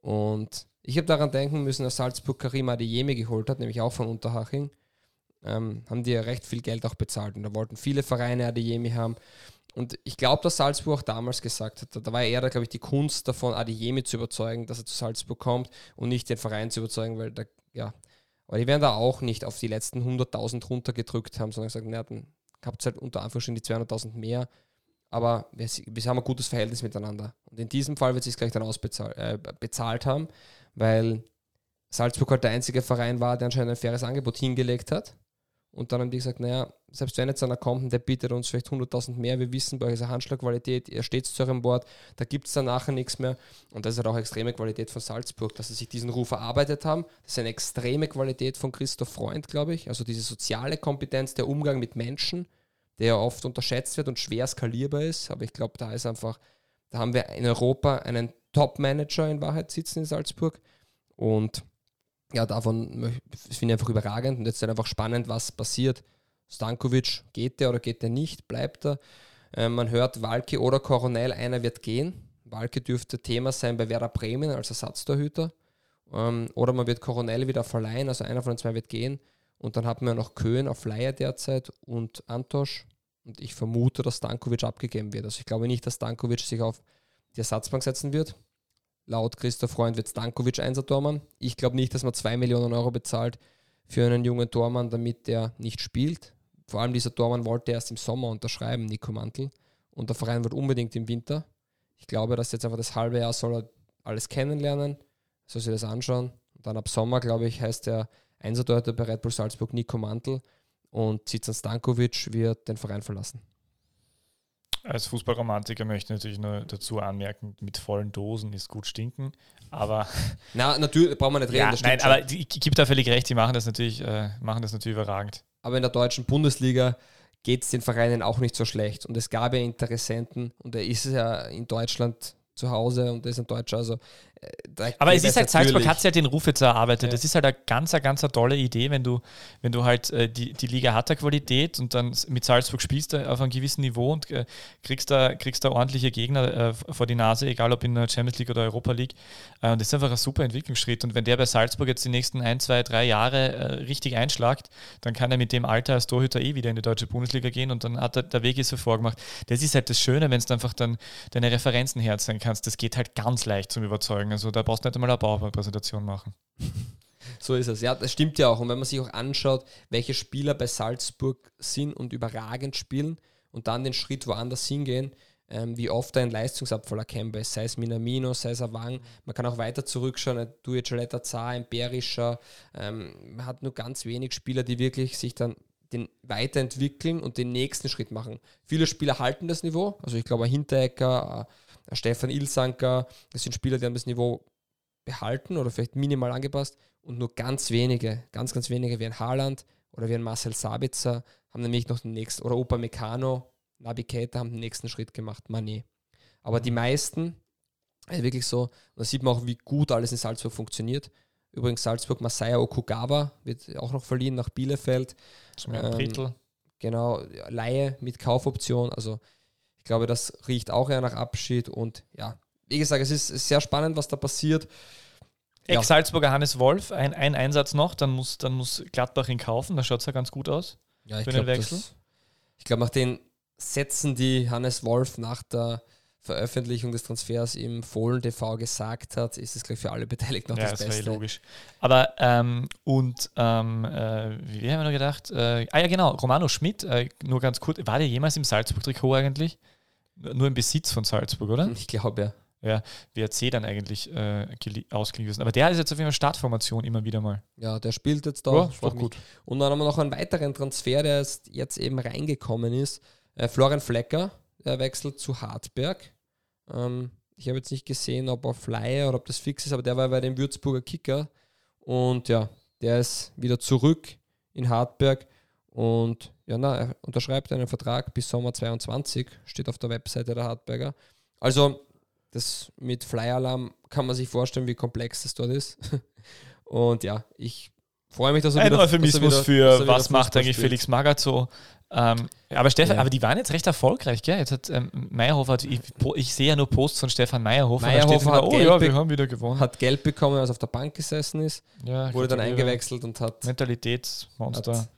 S1: Und ich habe daran denken müssen, dass Salzburg Karim Adeyemi geholt hat, nämlich auch von Unterhaching. Ähm, haben die ja recht viel Geld auch bezahlt. Und da wollten viele Vereine Adeyemi haben. Und ich glaube, dass Salzburg auch damals gesagt hat, da war eher, glaube ich, die Kunst davon, Adeyemi zu überzeugen, dass er zu Salzburg kommt und nicht den Verein zu überzeugen, weil da, ja, aber die werden da auch nicht auf die letzten 100.000 runtergedrückt haben, sondern gesagt, naja, dann habt ihr halt unter Anführungsstrichen die 200.000 mehr aber wir, wir, haben ein gutes Verhältnis miteinander. Und in diesem Fall wird es sich gleich dann ausbezahlt äh, haben, weil Salzburg halt der einzige Verein war, der anscheinend ein faires Angebot hingelegt hat. Und dann haben die gesagt, naja, selbst wenn jetzt einer kommt der bietet uns vielleicht 100.000 mehr, wir wissen, bei euch ist eine Handschlagqualität, ihr steht zu eurem Bord, da gibt es dann nachher nichts mehr. Und das ist halt auch extreme Qualität von Salzburg, dass sie sich diesen Ruf erarbeitet haben. Das ist eine extreme Qualität von Christoph Freund, glaube ich. Also diese soziale Kompetenz, der Umgang mit Menschen, der ja oft unterschätzt wird und schwer skalierbar ist. Aber ich glaube, da ist einfach, da haben wir in Europa einen Top-Manager in Wahrheit sitzen in Salzburg. Und ja, davon finde ich einfach überragend. Und jetzt ist halt einfach spannend, was passiert. Stankovic, geht der oder geht der nicht? Bleibt er? Äh, man hört, Walke oder Coronel, einer wird gehen. Walke dürfte Thema sein bei Werder Bremen als Ersatztorhüter. Ähm, oder man wird Coronel wieder verleihen, also einer von den zwei wird gehen. Und dann haben wir noch Köhn auf Leier derzeit und Antosch. Und ich vermute, dass Stankovic abgegeben wird. Also ich glaube nicht, dass Stankovic sich auf die Ersatzbank setzen wird. Laut Christoph Freund wird Stankovic Einser-Tormann. Ich glaube nicht, dass man 2 Millionen Euro bezahlt für einen jungen Tormann, damit der nicht spielt. Vor allem dieser Tormann wollte erst im Sommer unterschreiben, Nico Mantel. Und der Verein wird unbedingt im Winter. Ich glaube, dass jetzt einfach das halbe Jahr soll er alles kennenlernen, soll sich das anschauen. Und dann ab Sommer, glaube ich, heißt er Einsatztorhüter bei Red Bull Salzburg Nico Mantel und Zizan Stankovic wird den Verein verlassen.
S3: Als Fußballromantiker möchte ich natürlich nur dazu anmerken, mit vollen Dosen ist gut stinken, aber...
S1: Na, natürlich, brauchen wir nicht reden,
S3: ja, Nein, schon. aber ich gebe da völlig recht, die machen das natürlich, äh, machen das natürlich überragend.
S1: Aber in der deutschen Bundesliga geht es den Vereinen auch nicht so schlecht und es gab ja Interessenten und er ist ja in Deutschland zu Hause und ist ein Deutscher, also
S3: aber es ist halt, Salzburg hat sich halt den Ruf jetzt erarbeitet. Ja. Das ist halt eine ganz, eine ganz tolle Idee, wenn du, wenn du halt äh, die, die Liga hat der Qualität und dann mit Salzburg spielst du auf einem gewissen Niveau und äh, kriegst da, kriegst da ordentliche Gegner äh, vor die Nase, egal ob in der Champions League oder Europa League. Äh, und das ist einfach ein super Entwicklungsschritt. Und wenn der bei Salzburg jetzt die nächsten ein, zwei, drei Jahre äh, richtig einschlagt, dann kann er mit dem Alter als Torhüter eh wieder in die deutsche Bundesliga gehen und dann hat er, der Weg ist so vorgemacht. Das ist halt das Schöne, wenn du einfach dann deine Referenzen herzen kannst. Das geht halt ganz leicht zum Überzeugen. Also da brauchst du nicht einmal eine PowerPoint-Präsentation machen.
S1: So ist es. Ja, das stimmt ja auch. Und wenn man sich auch anschaut, welche Spieler bei Salzburg sind und überragend spielen und dann den Schritt woanders hingehen, ähm, wie oft ein Leistungsabfall erkennbar ist, sei es Minamino, sei es Awang. Man kann auch weiter zurückschauen, Jaleta Zar, ein Berischer. Ähm, man hat nur ganz wenig Spieler, die wirklich sich dann den weiterentwickeln und den nächsten Schritt machen. Viele Spieler halten das Niveau, also ich glaube, ein Hinterecker, Stefan Ilsanker, das sind Spieler, die haben das Niveau behalten oder vielleicht minimal angepasst und nur ganz wenige, ganz, ganz wenige wie ein Haaland oder wie ein Marcel Sabitzer haben nämlich noch den nächsten, oder Opa Meccano, Nabi Keita haben den nächsten Schritt gemacht, Mané. Aber die meisten, also wirklich so, da sieht man auch, wie gut alles in Salzburg funktioniert. Übrigens Salzburg Masaya Okugawa wird auch noch verliehen nach Bielefeld.
S3: Zum ähm, Drittel.
S1: Genau, Laie mit Kaufoption. Also ich glaube, das riecht auch eher nach Abschied. Und ja, wie gesagt, es ist sehr spannend, was da passiert.
S3: Ex-Salzburger Hannes Wolf, ein, ein Einsatz noch, dann muss, dann muss Gladbach ihn kaufen. Da schaut es ja ganz gut aus.
S1: Ja, ich glaube, glaub, nach den Sätzen, die Hannes Wolf nach der Veröffentlichung des Transfers im Fohlen TV gesagt hat, ist es gleich für alle Beteiligten noch ja, das, das Beste.
S3: Ja, logisch. Aber ähm, und ähm, äh, wie haben wir noch gedacht? Äh, ah ja, genau, Romano Schmidt, äh, nur ganz kurz, war der jemals im Salzburg-Trikot eigentlich? Nur im Besitz von Salzburg, oder?
S1: Ich glaube ja.
S3: Ja, WRC dann eigentlich äh, ausgeliehen gewesen. Aber der ist jetzt auf jeden Fall Startformation immer wieder mal.
S1: Ja, der spielt jetzt da. Ja,
S3: auch gut.
S1: Und dann haben wir noch einen weiteren Transfer, der jetzt eben reingekommen ist. Äh, Florian Flecker, der wechselt zu Hartberg. Ähm, ich habe jetzt nicht gesehen, ob er Flyer oder ob das fix ist, aber der war bei dem Würzburger Kicker. Und ja, der ist wieder zurück in Hartberg. Und ja, na, er unterschreibt einen Vertrag bis Sommer 22, steht auf der Webseite der Hartberger. Also, das mit Flyer-Alarm kann man sich vorstellen, wie komplex das dort ist. Und ja, ich freue mich, dass er
S3: Ein wieder, Euphemismus für was macht eigentlich spielt. Felix Magath so ähm, aber Stefan, ja. aber die waren jetzt recht erfolgreich, gell? Jetzt hat ähm, Meyerhofer, ich, ich, sehe ja nur Posts von Stefan Meyerhofer.
S1: Meyerhofer hat, oh, Geld ja, wir haben wieder gewonnen. hat Geld bekommen, als er auf der Bank gesessen ist,
S3: ja,
S1: wurde dann eingewechselt und hat
S3: Mentalitätsmonster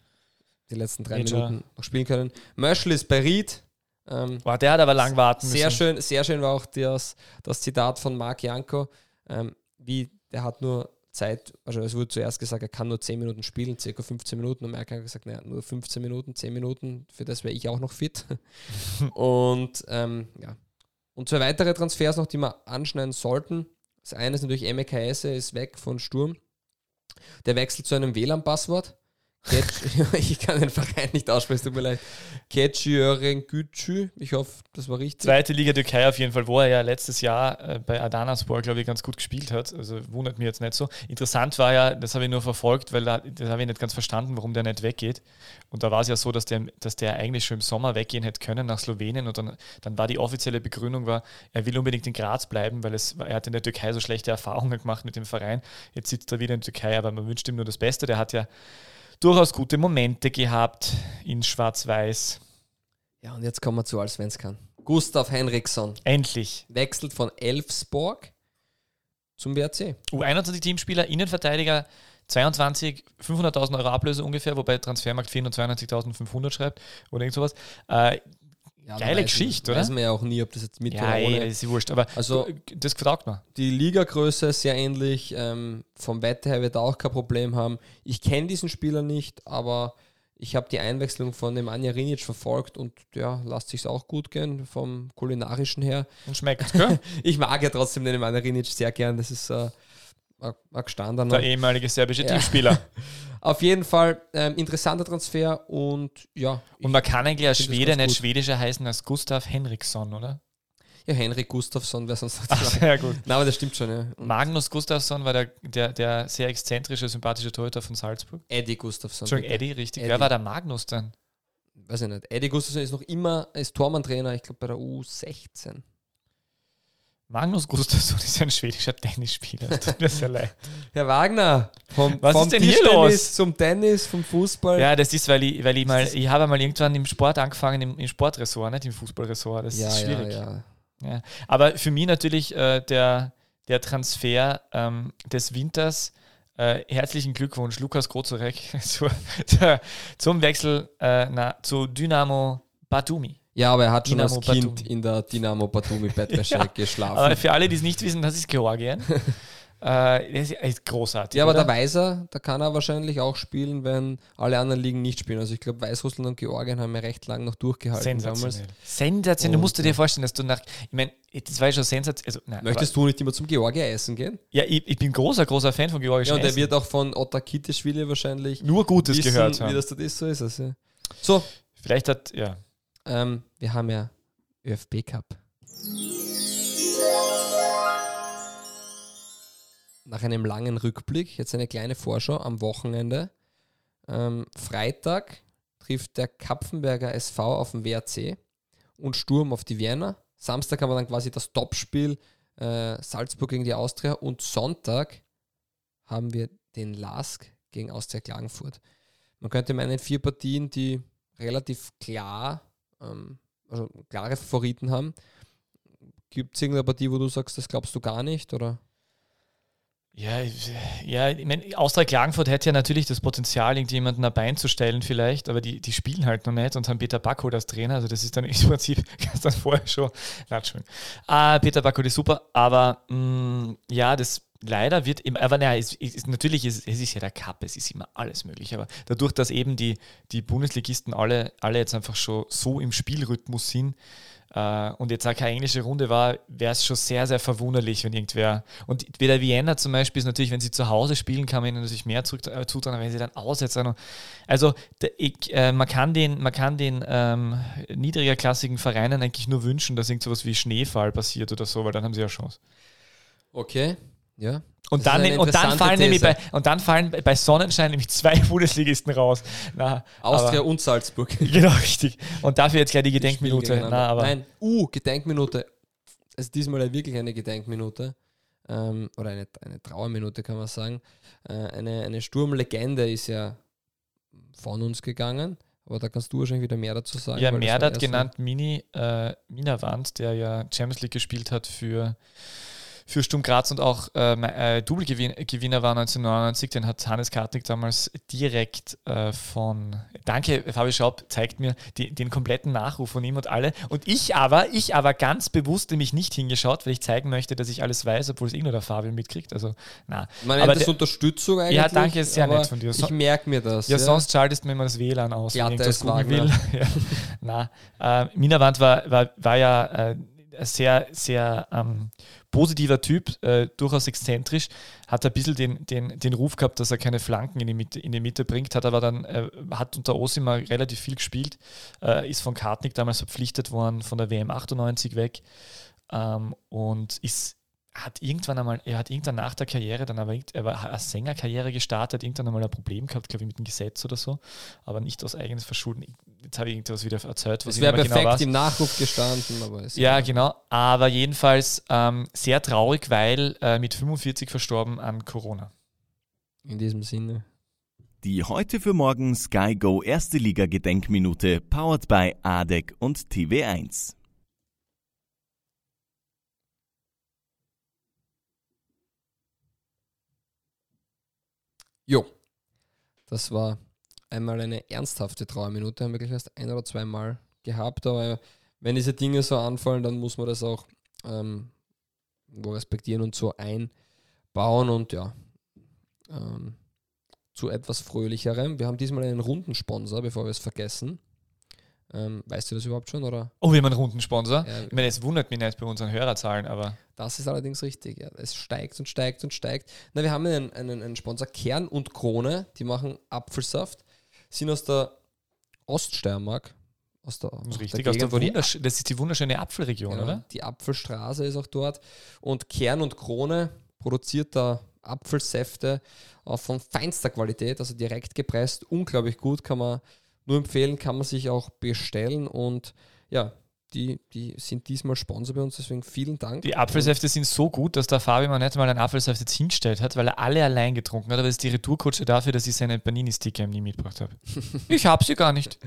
S1: die letzten drei Major. Minuten noch spielen können. Möschel ist bei Ried.
S3: Ähm, Boah, der hat aber lang warten
S1: sehr müssen. Schön, sehr schön war auch das, das Zitat von Marc Janko, ähm, wie der hat nur Zeit, also es wurde zuerst gesagt, er kann nur 10 Minuten spielen, circa 15 Minuten. Und Merkel hat gesagt, naja, nur 15 Minuten, 10 Minuten, für das wäre ich auch noch fit. und ähm, ja. Und zwei weitere Transfers noch, die wir anschneiden sollten. Das eine ist natürlich MKS, ist weg von Sturm. Der wechselt zu einem WLAN-Passwort. ich kann den Verein nicht aussprechen, tut mir leid. Keçiören Gücü, ich hoffe, das war richtig.
S3: Zweite Liga Türkei auf jeden Fall, wo er ja letztes Jahr äh, bei Adanaspor, glaube ich, ganz gut gespielt hat. Also wundert mich jetzt nicht so. Interessant war ja, das habe ich nur verfolgt, weil da, das habe ich nicht ganz verstanden, warum der nicht weggeht. Und da war es ja so, dass der, dass der eigentlich schon im Sommer weggehen hätte können nach Slowenien und dann, dann war die offizielle Begründung, war, er will unbedingt in Graz bleiben, weil es, er hat in der Türkei so schlechte Erfahrungen gemacht mit dem Verein. Jetzt sitzt er wieder in der Türkei, aber man wünscht ihm nur das Beste. Der hat ja durchaus gute Momente gehabt in Schwarz-Weiß.
S1: Ja, und jetzt kommen wir zu kann. Gustav Henriksson.
S3: Endlich.
S1: Wechselt von Elfsborg zum WRC.
S3: U21-Teamspieler, Innenverteidiger, 22, 500.000 Euro Ablöse ungefähr, wobei Transfermarkt 492.500 schreibt oder irgend sowas. Äh, ja, Geile Geschichte, oder?
S1: Weiß man ja auch nie, ob das jetzt mit
S3: ja, oder ohne. Ja, ist wurscht. Aber also, das gefragt man.
S1: Die Ligagröße ist sehr ähnlich. Ähm, vom Wette her wird er auch kein Problem haben. Ich kenne diesen Spieler nicht, aber ich habe die Einwechslung von dem Anja Rinic verfolgt und ja, lasst sich auch gut gehen vom kulinarischen her.
S3: Und schmeckt, gell?
S1: ich mag ja trotzdem den Anja Rinic sehr gern. Das ist äh, ein gestandener.
S3: Der ehemalige serbische ja. Teamspieler.
S1: Auf jeden Fall ähm, interessanter Transfer und ja.
S3: Und man kann eigentlich als Schwede nicht schwedischer heißen als Gustav Henriksson, oder?
S1: Ja, Henrik Gustafsson wäre sonst
S3: Ach, sehr gut.
S1: Nein, aber das stimmt schon, ja.
S3: Magnus Gustafsson war der, der, der sehr exzentrische, sympathische Torhüter von Salzburg.
S1: Eddie Gustafsson.
S3: Entschuldigung, Eddie, richtig. Eddie. Wer war der Magnus dann?
S1: Weiß ich nicht. Eddie Gustafsson ist noch immer, ist Tormann-Trainer, ich glaube bei der U16.
S3: Magnus Gustafsson ist ein schwedischer Tennisspieler. Tut mir sehr leid.
S1: Herr Wagner,
S3: vom, Was vom ist denn hier los?
S1: zum Tennis, vom Fußball.
S3: Ja, das ist, weil ich, weil ich mal, ich habe mal irgendwann im Sport angefangen, im, im Sportressort, nicht im Fußballressort. Das
S1: ja,
S3: ist schwierig.
S1: Ja,
S3: ja. ja, Aber für mich natürlich äh, der, der Transfer ähm, des Winters. Äh, herzlichen Glückwunsch, Lukas Grozorek, zu, zum Wechsel äh, na, zu Dynamo Batumi.
S1: Ja, aber er hat schon als Kind Batumi. in der Dynamo Batumi Bettwäsche ja, geschlafen.
S3: Aber für alle, die es nicht wissen, das ist Georgien. äh, das ist großartig.
S1: Ja, aber oder? der Weißer, da kann er wahrscheinlich auch spielen, wenn alle anderen Ligen nicht spielen. Also ich glaube, Weißrussland und Georgien haben ja recht lang noch durchgehalten
S3: sensationell. damals. Sensationell. Du musst dir vorstellen, dass du nach, ich meine, das war ja schon sensationell.
S1: Also, Möchtest du nicht immer zum Georgier essen gehen?
S3: Ja, ich, ich bin großer, großer Fan von georgischen Ja,
S1: und der wird auch von Otta Kitteschwili wahrscheinlich
S3: nur Gutes wissen, gehört
S1: haben. Wie das, das ist, so ist es. Ja. So.
S3: Vielleicht hat, ja.
S1: Ähm, wir haben ja ÖFB Cup. Nach einem langen Rückblick, jetzt eine kleine Vorschau am Wochenende. Ähm, Freitag trifft der Kapfenberger SV auf den WRC und Sturm auf die Wiener. Samstag haben wir dann quasi das Topspiel äh, Salzburg gegen die Austria und Sonntag haben wir den Lask gegen Austria Klagenfurt. Man könnte meinen, vier Partien, die relativ klar, ähm, also klare Favoriten haben. Gibt es irgendeine Partie, wo du sagst, das glaubst du gar nicht? Oder?
S3: Ja, ja ich meine, Austria Klagenfurt hätte ja natürlich das Potenzial, irgendjemanden ein Bein zu stellen vielleicht, aber die, die spielen halt noch nicht und haben Peter Backholt als Trainer, also das ist dann im Prinzip ganz vorher schon, Latschen. Ah, Peter Backholt ist super, aber mh, mm, ja, das leider wird immer, aber naja, es, es, natürlich ist es ist ja der Cup, es ist immer alles möglich, aber dadurch, dass eben die, die Bundesligisten alle, alle jetzt einfach schon so im Spielrhythmus sind, Uh, und jetzt auch keine englische Runde war, wäre es schon sehr, sehr verwunderlich, wenn irgendwer. Und bei der Vienna zum Beispiel ist natürlich, wenn sie zu Hause spielen, kann man ihnen natürlich mehr äh, zutrauen, wenn sie dann aussetzen. Also der, ich, äh, man kann den, man kann den ähm, niedrigerklassigen Vereinen eigentlich nur wünschen, dass irgend sowas wie Schneefall passiert oder so, weil dann haben sie ja Chance.
S1: Okay, ja.
S3: Und dann, und dann, fallen nämlich bei, und dann fallen bei Sonnenschein nämlich zwei Bundesligisten raus. Na,
S1: Austria aber, und Salzburg.
S3: Genau, richtig. Und dafür jetzt gleich die Gedenkminute.
S1: Na, aber Nein, uh, Gedenkminute. Also diesmal wirklich eine Gedenkminute. Ähm, oder eine, eine Trauerminute kann man sagen. Äh, eine, eine Sturmlegende ist ja von uns gegangen. Aber da kannst du wahrscheinlich wieder mehr dazu sagen.
S3: Ja, Merdat genannt Mini äh, Minavant, der ja Champions League gespielt hat für für Sturm Graz und auch äh, äh, Double-Gewinner war 1999. Den hat Hannes Kartnick damals direkt äh, von, danke Fabi Schaub, zeigt mir die, den kompletten Nachruf von ihm und alle. Und ich aber, ich aber ganz bewusst nämlich nicht hingeschaut, weil ich zeigen möchte, dass ich alles weiß, obwohl es eh nur der Fabi mitkriegt. Also, na.
S1: Man nennt das Unterstützung eigentlich.
S3: Ja, danke, ist sehr nett von dir.
S1: So, ich merke mir das.
S3: Ja, ja, sonst schaltest du mir immer das WLAN aus, ja, wenn ich das gucken will. ja. Na, äh, Minawand war, war, war ja äh, sehr, sehr ähm, positiver Typ, äh, durchaus exzentrisch, hat ein bisschen den, den, den Ruf gehabt, dass er keine Flanken in die Mitte, in die Mitte bringt, hat aber dann, äh, hat unter Osima relativ viel gespielt, äh, ist von Kartnick damals verpflichtet worden, von der WM 98 weg ähm, und ist hat irgendwann einmal, er hat irgendwann nach der Karriere dann aber er war eine Sängerkarriere gestartet, irgendwann einmal ein Problem gehabt, glaube ich, mit dem Gesetz oder so, aber nicht aus eigenes Verschulden. Jetzt habe ich irgendwas wieder erzählt,
S1: was es wäre perfekt genau im Nachruf gestanden, aber
S3: es Ja, genau. Aber jedenfalls ähm, sehr traurig, weil äh, mit 45 verstorben an Corona.
S1: In diesem Sinne.
S2: Die heute für morgen Sky Go Erste Liga Gedenkminute powered by ADEC und TV1.
S1: Jo, das war einmal eine ernsthafte Trauerminute, haben wir gleich erst ein oder zweimal gehabt, aber wenn diese Dinge so anfallen, dann muss man das auch ähm, respektieren und so einbauen und ja, ähm, zu etwas Fröhlicherem. Wir haben diesmal einen runden Sponsor, bevor wir es vergessen. Ähm, weißt du das überhaupt schon? Oder?
S3: Oh, wir haben einen runden Sponsor. Ja, ich meine, es wundert mich nicht bei unseren Hörerzahlen, aber.
S1: Das ist allerdings richtig. Ja. Es steigt und steigt und steigt. Na, wir haben einen, einen, einen Sponsor Kern und Krone, die machen Apfelsaft, sind aus der Oststeiermark.
S3: Aus der, aus richtig, der Gegend, aus der die, das ist die wunderschöne Apfelregion, genau, oder?
S1: Die Apfelstraße ist auch dort. Und Kern und Krone produziert da Apfelsäfte von feinster Qualität, also direkt gepresst. Unglaublich gut, kann man nur empfehlen, kann man sich auch bestellen und ja, die, die sind diesmal Sponsor bei uns, deswegen vielen Dank.
S3: Die Apfelsäfte sind so gut, dass der Fabi mir nicht mal einen Apfelsaft jetzt hingestellt hat, weil er alle allein getrunken hat. Aber das ist die Retourkutsche dafür, dass ich seine Panini-Sticker nie mitgebracht habe. ich habe sie gar nicht.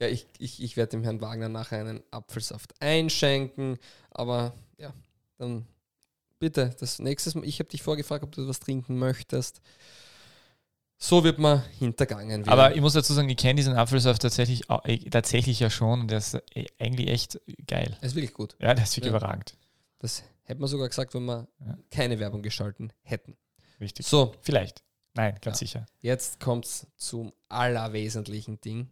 S1: Ja, ich, ich, ich werde dem Herrn Wagner nachher einen Apfelsaft einschenken, aber ja, dann bitte, das nächste Mal, ich habe dich vorgefragt, ob du was trinken möchtest. So wird man hintergangen.
S3: Wieder. Aber ich muss dazu sagen, ich kenne diesen Apfelsaft tatsächlich, äh, tatsächlich ja schon und der ist äh, eigentlich echt geil.
S1: Er ist wirklich gut.
S3: Ja, der ist wirklich ja. überragend.
S1: Das hätte man sogar gesagt, wenn wir ja. keine Werbung geschalten hätten.
S3: Richtig. So. Vielleicht. Nein, ganz ja. sicher.
S1: Jetzt kommt es zum allerwesentlichen Ding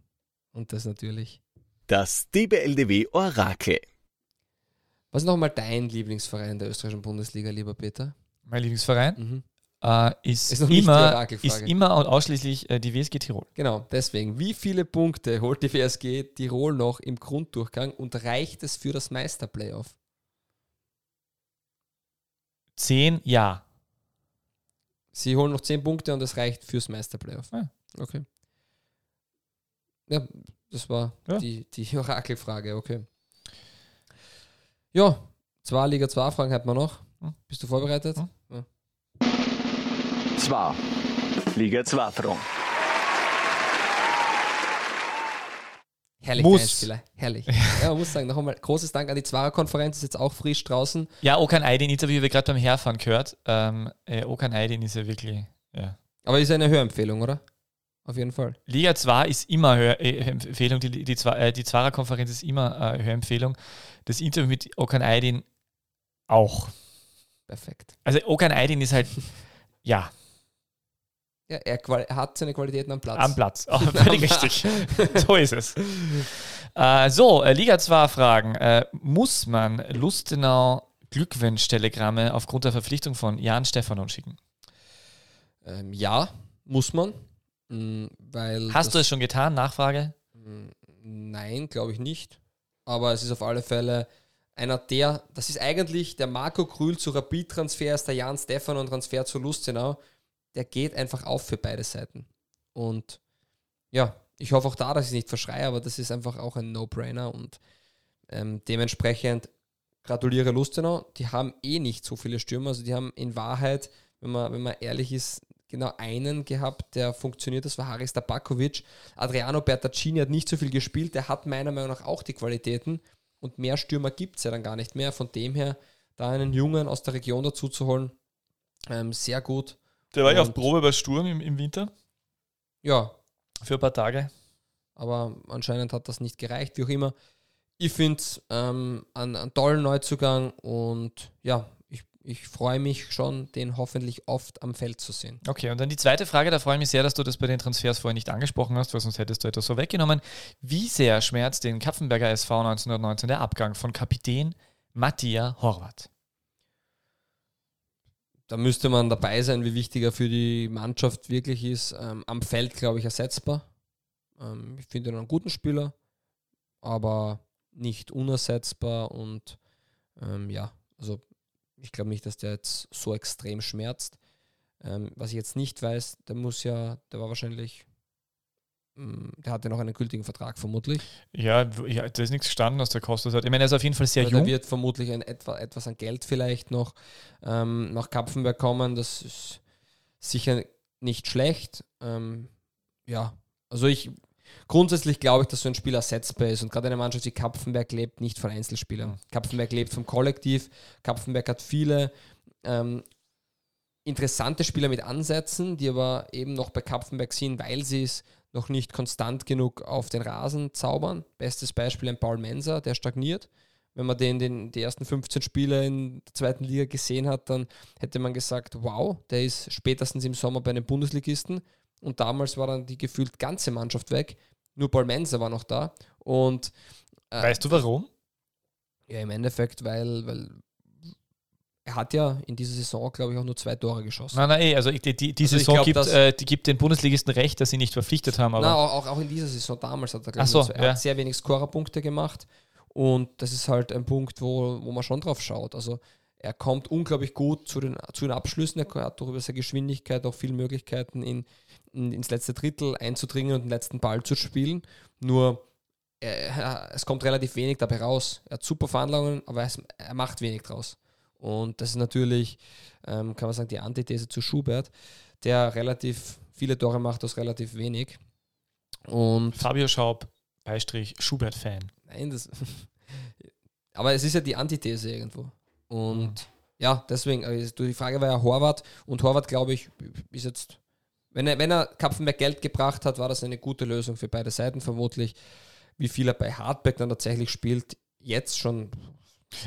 S1: und das natürlich
S2: das DBLDW Orakel.
S1: Was ist nochmal dein Lieblingsverein der österreichischen Bundesliga, lieber Peter?
S3: Mein Lieblingsverein? Mhm äh, ist, ist immer, ist immer und ausschließlich äh, die WSG Tirol.
S1: Genau, deswegen, wie viele Punkte holt die WSG Tirol noch im Grunddurchgang und reicht es für das Meisterplayoff?
S3: Zehn, ja.
S1: Sie holen noch zehn Punkte und es reicht fürs Meisterplayoff. Ja. Okay. Ja, das war ja. die, die Orakelfrage, okay. Ja, zwei Liga 2 Fragen hat man noch.
S3: Hm.
S1: Bist du vorbereitet?
S3: Hm.
S1: Ja.
S2: Zwar. Liga 2 Fragen.
S1: Herrlich,
S3: Muss.
S1: Spieler. Herrlich. ja, man muss sagen, noch einmal großes Dank an die Zwarer-Konferenz, ist jetzt auch frisch draußen.
S3: Ja, Okan Aydin Interview, wir gerade beim Herfahren gehört. Ähm, äh, Okan Aydin ist ja wirklich, ja.
S1: Aber ist eine Hörempfehlung, oder? Auf jeden Fall.
S3: Liga 2 ist immer Hör äh, Empfehlung, die, die, äh, die Zwarer-Konferenz ist immer äh, Hörempfehlung. Das Interview mit Okan Aydin auch.
S1: Perfekt.
S3: Also Okan Aydin ist halt, ja,
S1: Ja, er, hat seine Qualitäten am Platz.
S3: am Platz. Oh, völlig richtig. so ist es. Äh, so, äh, Liga 2 Fragen. Äh, muss man Lustenau Glückwunsch-Telegramme aufgrund der Verpflichtung von Jan Stefanon schicken?
S1: Ähm, ja, muss man. Mm, Weil
S3: Hast du es schon getan? Nachfrage?
S1: Mm, Nein, glaube ich nicht. Aber es ist auf alle Fälle einer der, das ist eigentlich der Marco Krühl zu Rapid-Transfer, ist der Jan Stefanon-Transfer zu Lustenau. Der geht einfach auf für beide Seiten. Und ja, ich hoffe auch da, dass ich es nicht verschreie, aber das ist einfach auch ein No-Brainer und ähm, dementsprechend gratuliere Lustenau. Die haben eh nicht so viele Stürmer, also die haben in Wahrheit, wenn man, wenn man ehrlich ist, genau einen gehabt, der funktioniert, das war Haris Tabakovic. Adriano Bertaccini hat nicht so viel gespielt, der hat meiner Meinung nach auch die Qualitäten und mehr Stürmer gibt es ja dann gar nicht mehr. Von dem her, da einen Jungen aus der Region dazu zu holen, ähm, sehr gut.
S3: Der war ja auf Probe bei Sturm im, im Winter
S1: Ja,
S3: für ein paar Tage.
S1: aber anscheinend hat das nicht gereicht, wie auch immer. Ich finde es ähm, einen, einen tollen Neuzugang und ja, ich, ich freue mich schon, den hoffentlich oft am Feld zu sehen.
S3: Okay, und dann die zweite Frage, da freue ich mich sehr, dass du das bei den Transfers vorher nicht angesprochen hast, weil sonst hättest du etwas so weggenommen. Wie sehr schmerzt den Kapfenberger SV 1919 der Abgang von Kapitän Mattia Horvath?
S1: Da müsste man dabei sein, wie wichtig er für die Mannschaft wirklich ist. Ähm, am Feld, glaube ich, ersetzbar. Ähm, ich finde ihn einen guten Spieler, aber nicht unersetzbar und ähm, ja, also ich glaube nicht, dass der jetzt so extrem schmerzt. Ähm, was ich jetzt nicht weiß, der muss ja, der war wahrscheinlich, der hatte noch einen gültigen Vertrag vermutlich.
S3: Ja, ja da ist nichts gestanden, was der kostet hat. Ich meine, er ist auf jeden Fall sehr jung.
S1: wird vermutlich ein, etwa, etwas an Geld vielleicht noch ähm, nach Kapfenberg kommen. Das ist sicher nicht schlecht. Ähm, ja, also ich grundsätzlich glaube ich, dass so ein Spiel ersetzbar ist und gerade eine Mannschaft wie Kapfenberg lebt nicht von Einzelspielern. Kapfenberg lebt vom Kollektiv. Kapfenberg hat viele ähm, interessante Spieler mit Ansätzen, die aber eben noch bei Kapfenberg sind, weil sie es noch nicht konstant genug auf den Rasen zaubern. Bestes Beispiel ein Paul Menser, der stagniert. Wenn man den, den die ersten 15 Spiele in der zweiten Liga gesehen hat, dann hätte man gesagt, wow, der ist spätestens im Sommer bei einem Bundesligisten. Und damals war dann die gefühlt ganze Mannschaft weg. Nur Paul Menser war noch da. Und äh,
S3: Weißt du warum?
S1: ja, im Endeffekt, weil, weil er hat ja in dieser Saison, glaube ich, auch nur zwei Tore geschossen.
S3: Nein, nein, eh, also ich- die, die, die
S1: Also
S3: Saison
S1: glaub,
S3: gibt,
S1: dass-
S3: äh, die gibt den Bundesligisten recht, dass sie nicht verpflichtet haben, aber
S1: Na, auch, auch, in dieser Saison damals hat er, glaub
S3: Ach
S1: ich,
S3: so,
S1: er
S3: ja.
S1: hat sehr wenig Scorerpunkte gemacht. Und das ist halt ein Punkt, wo, wo man schon drauf schaut. Also er kommt unglaublich gut zu den, zu den Abschlüssen. Er hat durch über seine Geschwindigkeit auch viele Möglichkeiten, in, in, ins letzte Drittel einzudringen und den letzten Ball zu spielen. Nur er, es kommt relativ wenig dabei raus. Er hat super Verhandlungen, aber es, er macht wenig draus. Und das ist natürlich, ähm, kann man sagen, die Antithese zu Schubert, der relativ viele Tore macht aus relativ wenig. Und
S3: Fabio Schaub, Beistrich, Schubert-Fan.
S1: Nein, das. aber es ist ja die Antithese irgendwo. Und
S3: Mhm.
S1: ja, deswegen, also die Frage war ja Horvath und Horvath, glaube ich, ist jetzt, wenn er, wenn er Kapfenberg Geld gebracht hat, war das eine gute Lösung für beide Seiten vermutlich. Wie viel er bei Hartberg dann tatsächlich spielt, jetzt schon.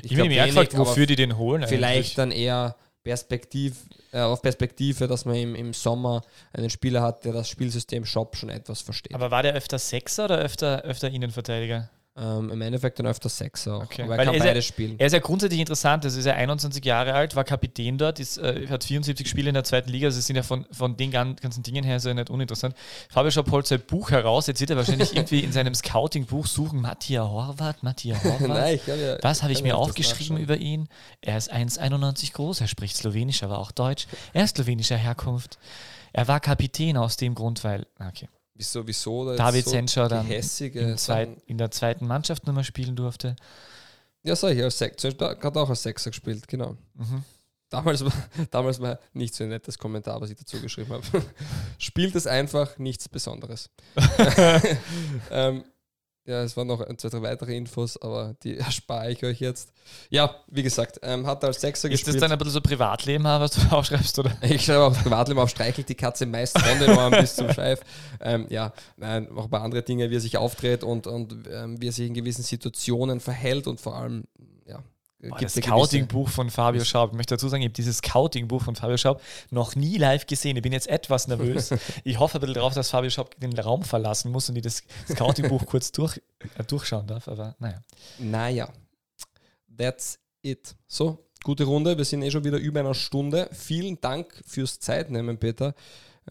S3: Ich,
S1: glaub
S3: bin mir gefragt, wofür die den holen.
S1: Vielleicht
S3: eigentlich.
S1: dann eher Perspektiv, äh, auf Perspektive, dass man im, im Sommer einen Spieler hat, der das Spielsystem Shop schon etwas versteht.
S3: Aber war der öfter Sechser oder öfter, öfter Innenverteidiger?
S1: Ähm, Im Endeffekt dann öfter Sechser auch.
S3: Okay,
S1: Aber er
S3: weil
S1: kann
S3: er ist ja-
S1: spielen.
S3: Er ist ja grundsätzlich interessant. Also ist er 21 Jahre alt, war Kapitän dort, ist, äh, hat 74 Spiele in der zweiten Liga. Also sind ja von, von den gan- ganzen Dingen her so nicht uninteressant. Fabio Schaub holt sein Buch heraus. Jetzt wird er wahrscheinlich irgendwie in seinem Scouting-Buch suchen: Matthias Horvath, Matthias Horvath.
S1: Nein, hab ja,
S3: Was habe ich mir
S1: ja
S3: aufgeschrieben über ihn? Er ist 1,91 groß, er spricht Slowenisch, aber auch Deutsch. Er ist slowenischer Herkunft. Er war Kapitän aus dem Grund, weil, okay,
S1: Wieso, wieso? da
S3: David
S1: so
S3: Senscher dann im zweit, in der zweiten Mannschaft nochmal spielen durfte.
S1: Ja, sag ich, als Sechser, hat auch als Sechser gespielt, genau.
S3: Mhm.
S1: Damals war, damals war nicht so ein nettes Kommentar, was ich dazu geschrieben habe. Spielt es einfach nichts Besonderes. ähm, ja, es waren noch ein, zwei, drei weitere Infos, aber die erspare ich euch jetzt. Ja, wie gesagt, ähm, hat als Sechser
S3: Ist
S1: gespielt.
S3: das dann ein bisschen so Privatleben, was du aufschreibst, oder?
S1: Ich schreibe auch Privatleben auf, streichelt die Katze meist von den Ohren bis zum Scheif. Ähm, ja, nein, auch bei anderen Dingen, wie er sich auftritt und, und ähm, wie er sich in gewissen Situationen verhält und vor allem, ja.
S3: Boah, das Scouting-Buch von Fabio Schaub. Ich möchte dazu sagen, ich habe dieses Scouting-Buch von Fabio Schaub noch nie live gesehen. Ich bin jetzt etwas nervös. Ich hoffe ein bisschen drauf, dass Fabio Schaub den Raum verlassen muss und ich das Scouting-Buch kurz durch, äh, durchschauen darf. Aber naja.
S1: Naja, that's it. So, gute Runde. Wir sind eh schon wieder über einer Stunde. Vielen Dank fürs Zeitnehmen, Peter.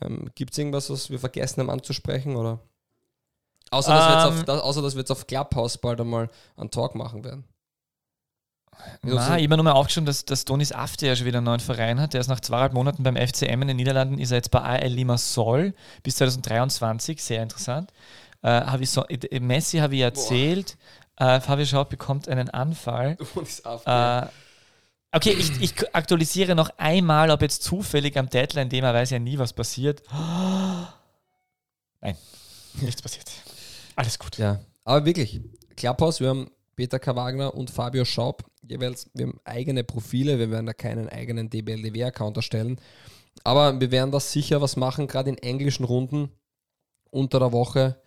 S1: Ähm, Gibt es irgendwas, was wir vergessen haben anzusprechen? Oder? Außer, dass wir jetzt
S3: Ähm.
S1: auf, außer, dass wir jetzt auf Clubhouse bald einmal einen Talk machen werden. Ja,
S3: Na,
S1: so-
S3: ich habe mir nur mal aufgeschrieben, dass, dass Donis Afte ja schon wieder einen neuen Verein hat. Der ist nach zweieinhalb Monaten beim FCM in den Niederlanden, ist er jetzt bei AL Limassol bis 2023. Sehr interessant. Äh, hab ich so, äh, Messi habe ich erzählt. Äh, Fabio Schaub bekommt einen Anfall.
S1: Ist auf
S3: Äh, okay, ich, ich aktualisiere noch einmal, ob jetzt zufällig am Deadline, dem er weiß ja nie, was passiert. Nein, nichts passiert. Alles gut.
S1: Ja, aber wirklich, Clubhouse, wir haben Peter K. Wagner und Fabio Schaub jeweils, wir haben eigene Profile, wir werden da keinen eigenen DBLDW-Account erstellen, aber wir werden da sicher was machen, gerade in englischen Runden unter der Woche.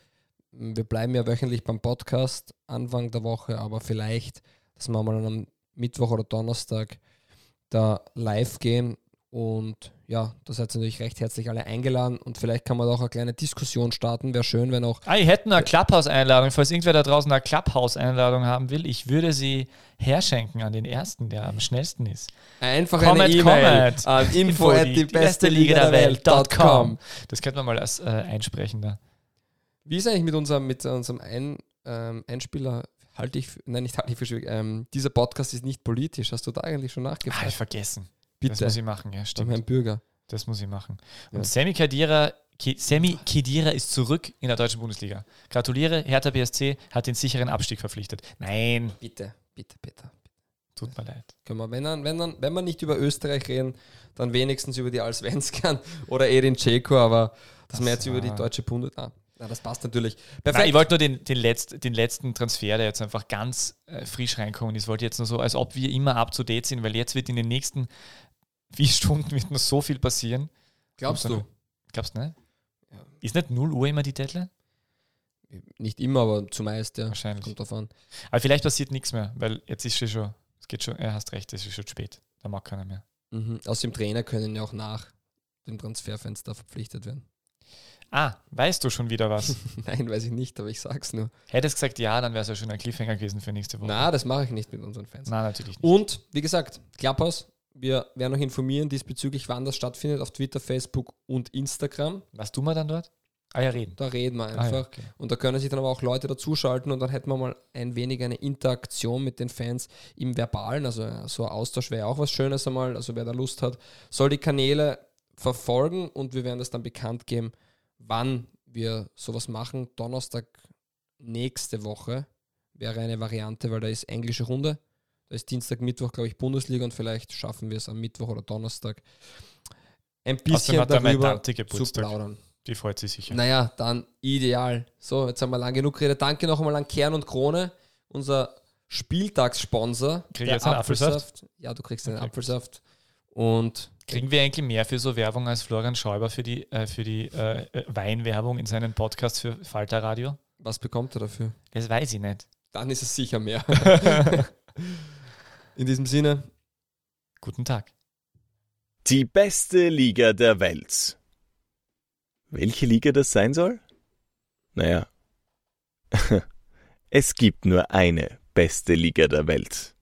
S1: Wir bleiben ja wöchentlich beim Podcast Anfang der Woche, aber vielleicht, dass wir mal am Mittwoch oder Donnerstag da live gehen und ja, da seid ihr natürlich recht herzlich alle eingeladen und vielleicht kann man da auch eine kleine Diskussion starten. Wäre schön, wenn auch
S3: Ah, ich hätte eine Clubhouse-Einladung. Falls irgendwer da draußen eine Clubhouse-Einladung haben will, ich würde sie herschenken an den ersten, der am schnellsten ist.
S1: Einfach
S3: Comment,
S1: eine E-Mail an info at die beste Liga der Welt.com.
S3: Das könnte man mal als äh, einsprechen da.
S1: Wie ist eigentlich mit unserem, mit unserem Ein, ähm, Einspieler? Halte ich, nein, nicht halte ich für schwierig. Ähm, dieser Podcast ist nicht politisch. Hast du da eigentlich schon
S3: Ah, ich
S1: nachgefragt?
S3: Vergessen. Das
S1: Bitte,
S3: muss ich machen, ja, stimmt.
S1: Herrn Bürger.
S3: Das muss ich machen. Und
S1: Ja.
S3: Sammy Khedira, Ki- Sammy Khedira ist zurück in der deutschen Bundesliga. Gratuliere, Hertha BSC hat den sicheren Abstieg verpflichtet. Nein,
S1: Bitte, bitte, bitte.
S3: tut mir leid.
S1: Können wir, wenn, dann, wenn, dann, wenn wir nicht über Österreich reden, dann wenigstens über die Allsvenskan oder Edin Dzeko, aber dass
S3: Das
S1: wir jetzt über die deutsche Bundesliga. Ah, ja, das passt natürlich.
S3: Nein, ich wollte nur den, den, letzt, den letzten Transfer, der jetzt einfach ganz äh, frisch reinkommen ist, wollte jetzt nur so, als ob wir immer up to date sind, weil jetzt wird in den nächsten vier Stunden wird noch so viel passieren.
S1: Glaubst
S3: Und
S1: du?
S3: dann- Glaubst du nicht?
S1: Ja.
S3: Ist nicht 0 Uhr immer die Deadline?
S1: Nicht immer, aber zumeist, ja.
S3: Wahrscheinlich.
S1: Kommt an.
S3: Aber vielleicht passiert nichts mehr, weil jetzt ist schon, es geht schon, er hast recht, es ist schon spät. Da mag keiner mehr.
S1: Mhm. Aus dem Trainer können ja auch nach dem Transferfenster verpflichtet werden.
S3: Ah, weißt du schon wieder was?
S1: Nein, weiß ich nicht, aber ich sag's nur.
S3: Hättest gesagt ja, dann wäre es ja schon ein Cliffhanger gewesen für nächste Woche.
S1: Na, das mache ich nicht mit unseren Fans.
S3: Na natürlich nicht.
S1: Und wie gesagt, Clubhouse, wir werden euch informieren diesbezüglich, wann das stattfindet, auf Twitter, Facebook und Instagram.
S3: Was tun wir dann dort? Ah ja, reden.
S1: Da reden wir
S3: Ah,
S1: einfach.
S3: ja, okay.
S1: Und da können sich dann aber auch Leute dazuschalten und dann hätten wir mal ein wenig eine Interaktion mit den Fans im Verbalen. Also so ein Austausch wäre auch was Schönes einmal. Also wer da Lust hat, soll die Kanäle verfolgen und wir werden das dann bekannt geben, wann wir sowas machen. Donnerstag nächste Woche wäre eine Variante, weil da ist englische Runde. Da ist Dienstag, Mittwoch, glaube ich, Bundesliga und vielleicht schaffen wir es am Mittwoch oder Donnerstag ein bisschen
S3: hat
S1: darüber zu plaudern.
S3: Die freut sich sicher.
S1: Naja, dann ideal. So, jetzt haben wir lang genug geredet. Danke noch einmal an Kern und Krone, unser Spieltagssponsor.
S3: Krieg ich
S1: der
S3: jetzt einen Apfelsaft?
S1: Ja, du kriegst einen
S3: Okay.
S1: Apfelsaft. Und
S3: Kriegen wir eigentlich mehr für so Werbung als Florian Schäuber für die, äh, für die äh, äh, Weinwerbung in seinen Podcast für Falter Radio?
S1: was bekommt er dafür?
S3: Das weiß ich nicht.
S1: Dann ist es sicher mehr. In diesem Sinne,
S3: Guten Tag.
S2: Die beste Liga der Welt. Welche Liga das sein soll? Naja, es gibt nur eine beste Liga der Welt.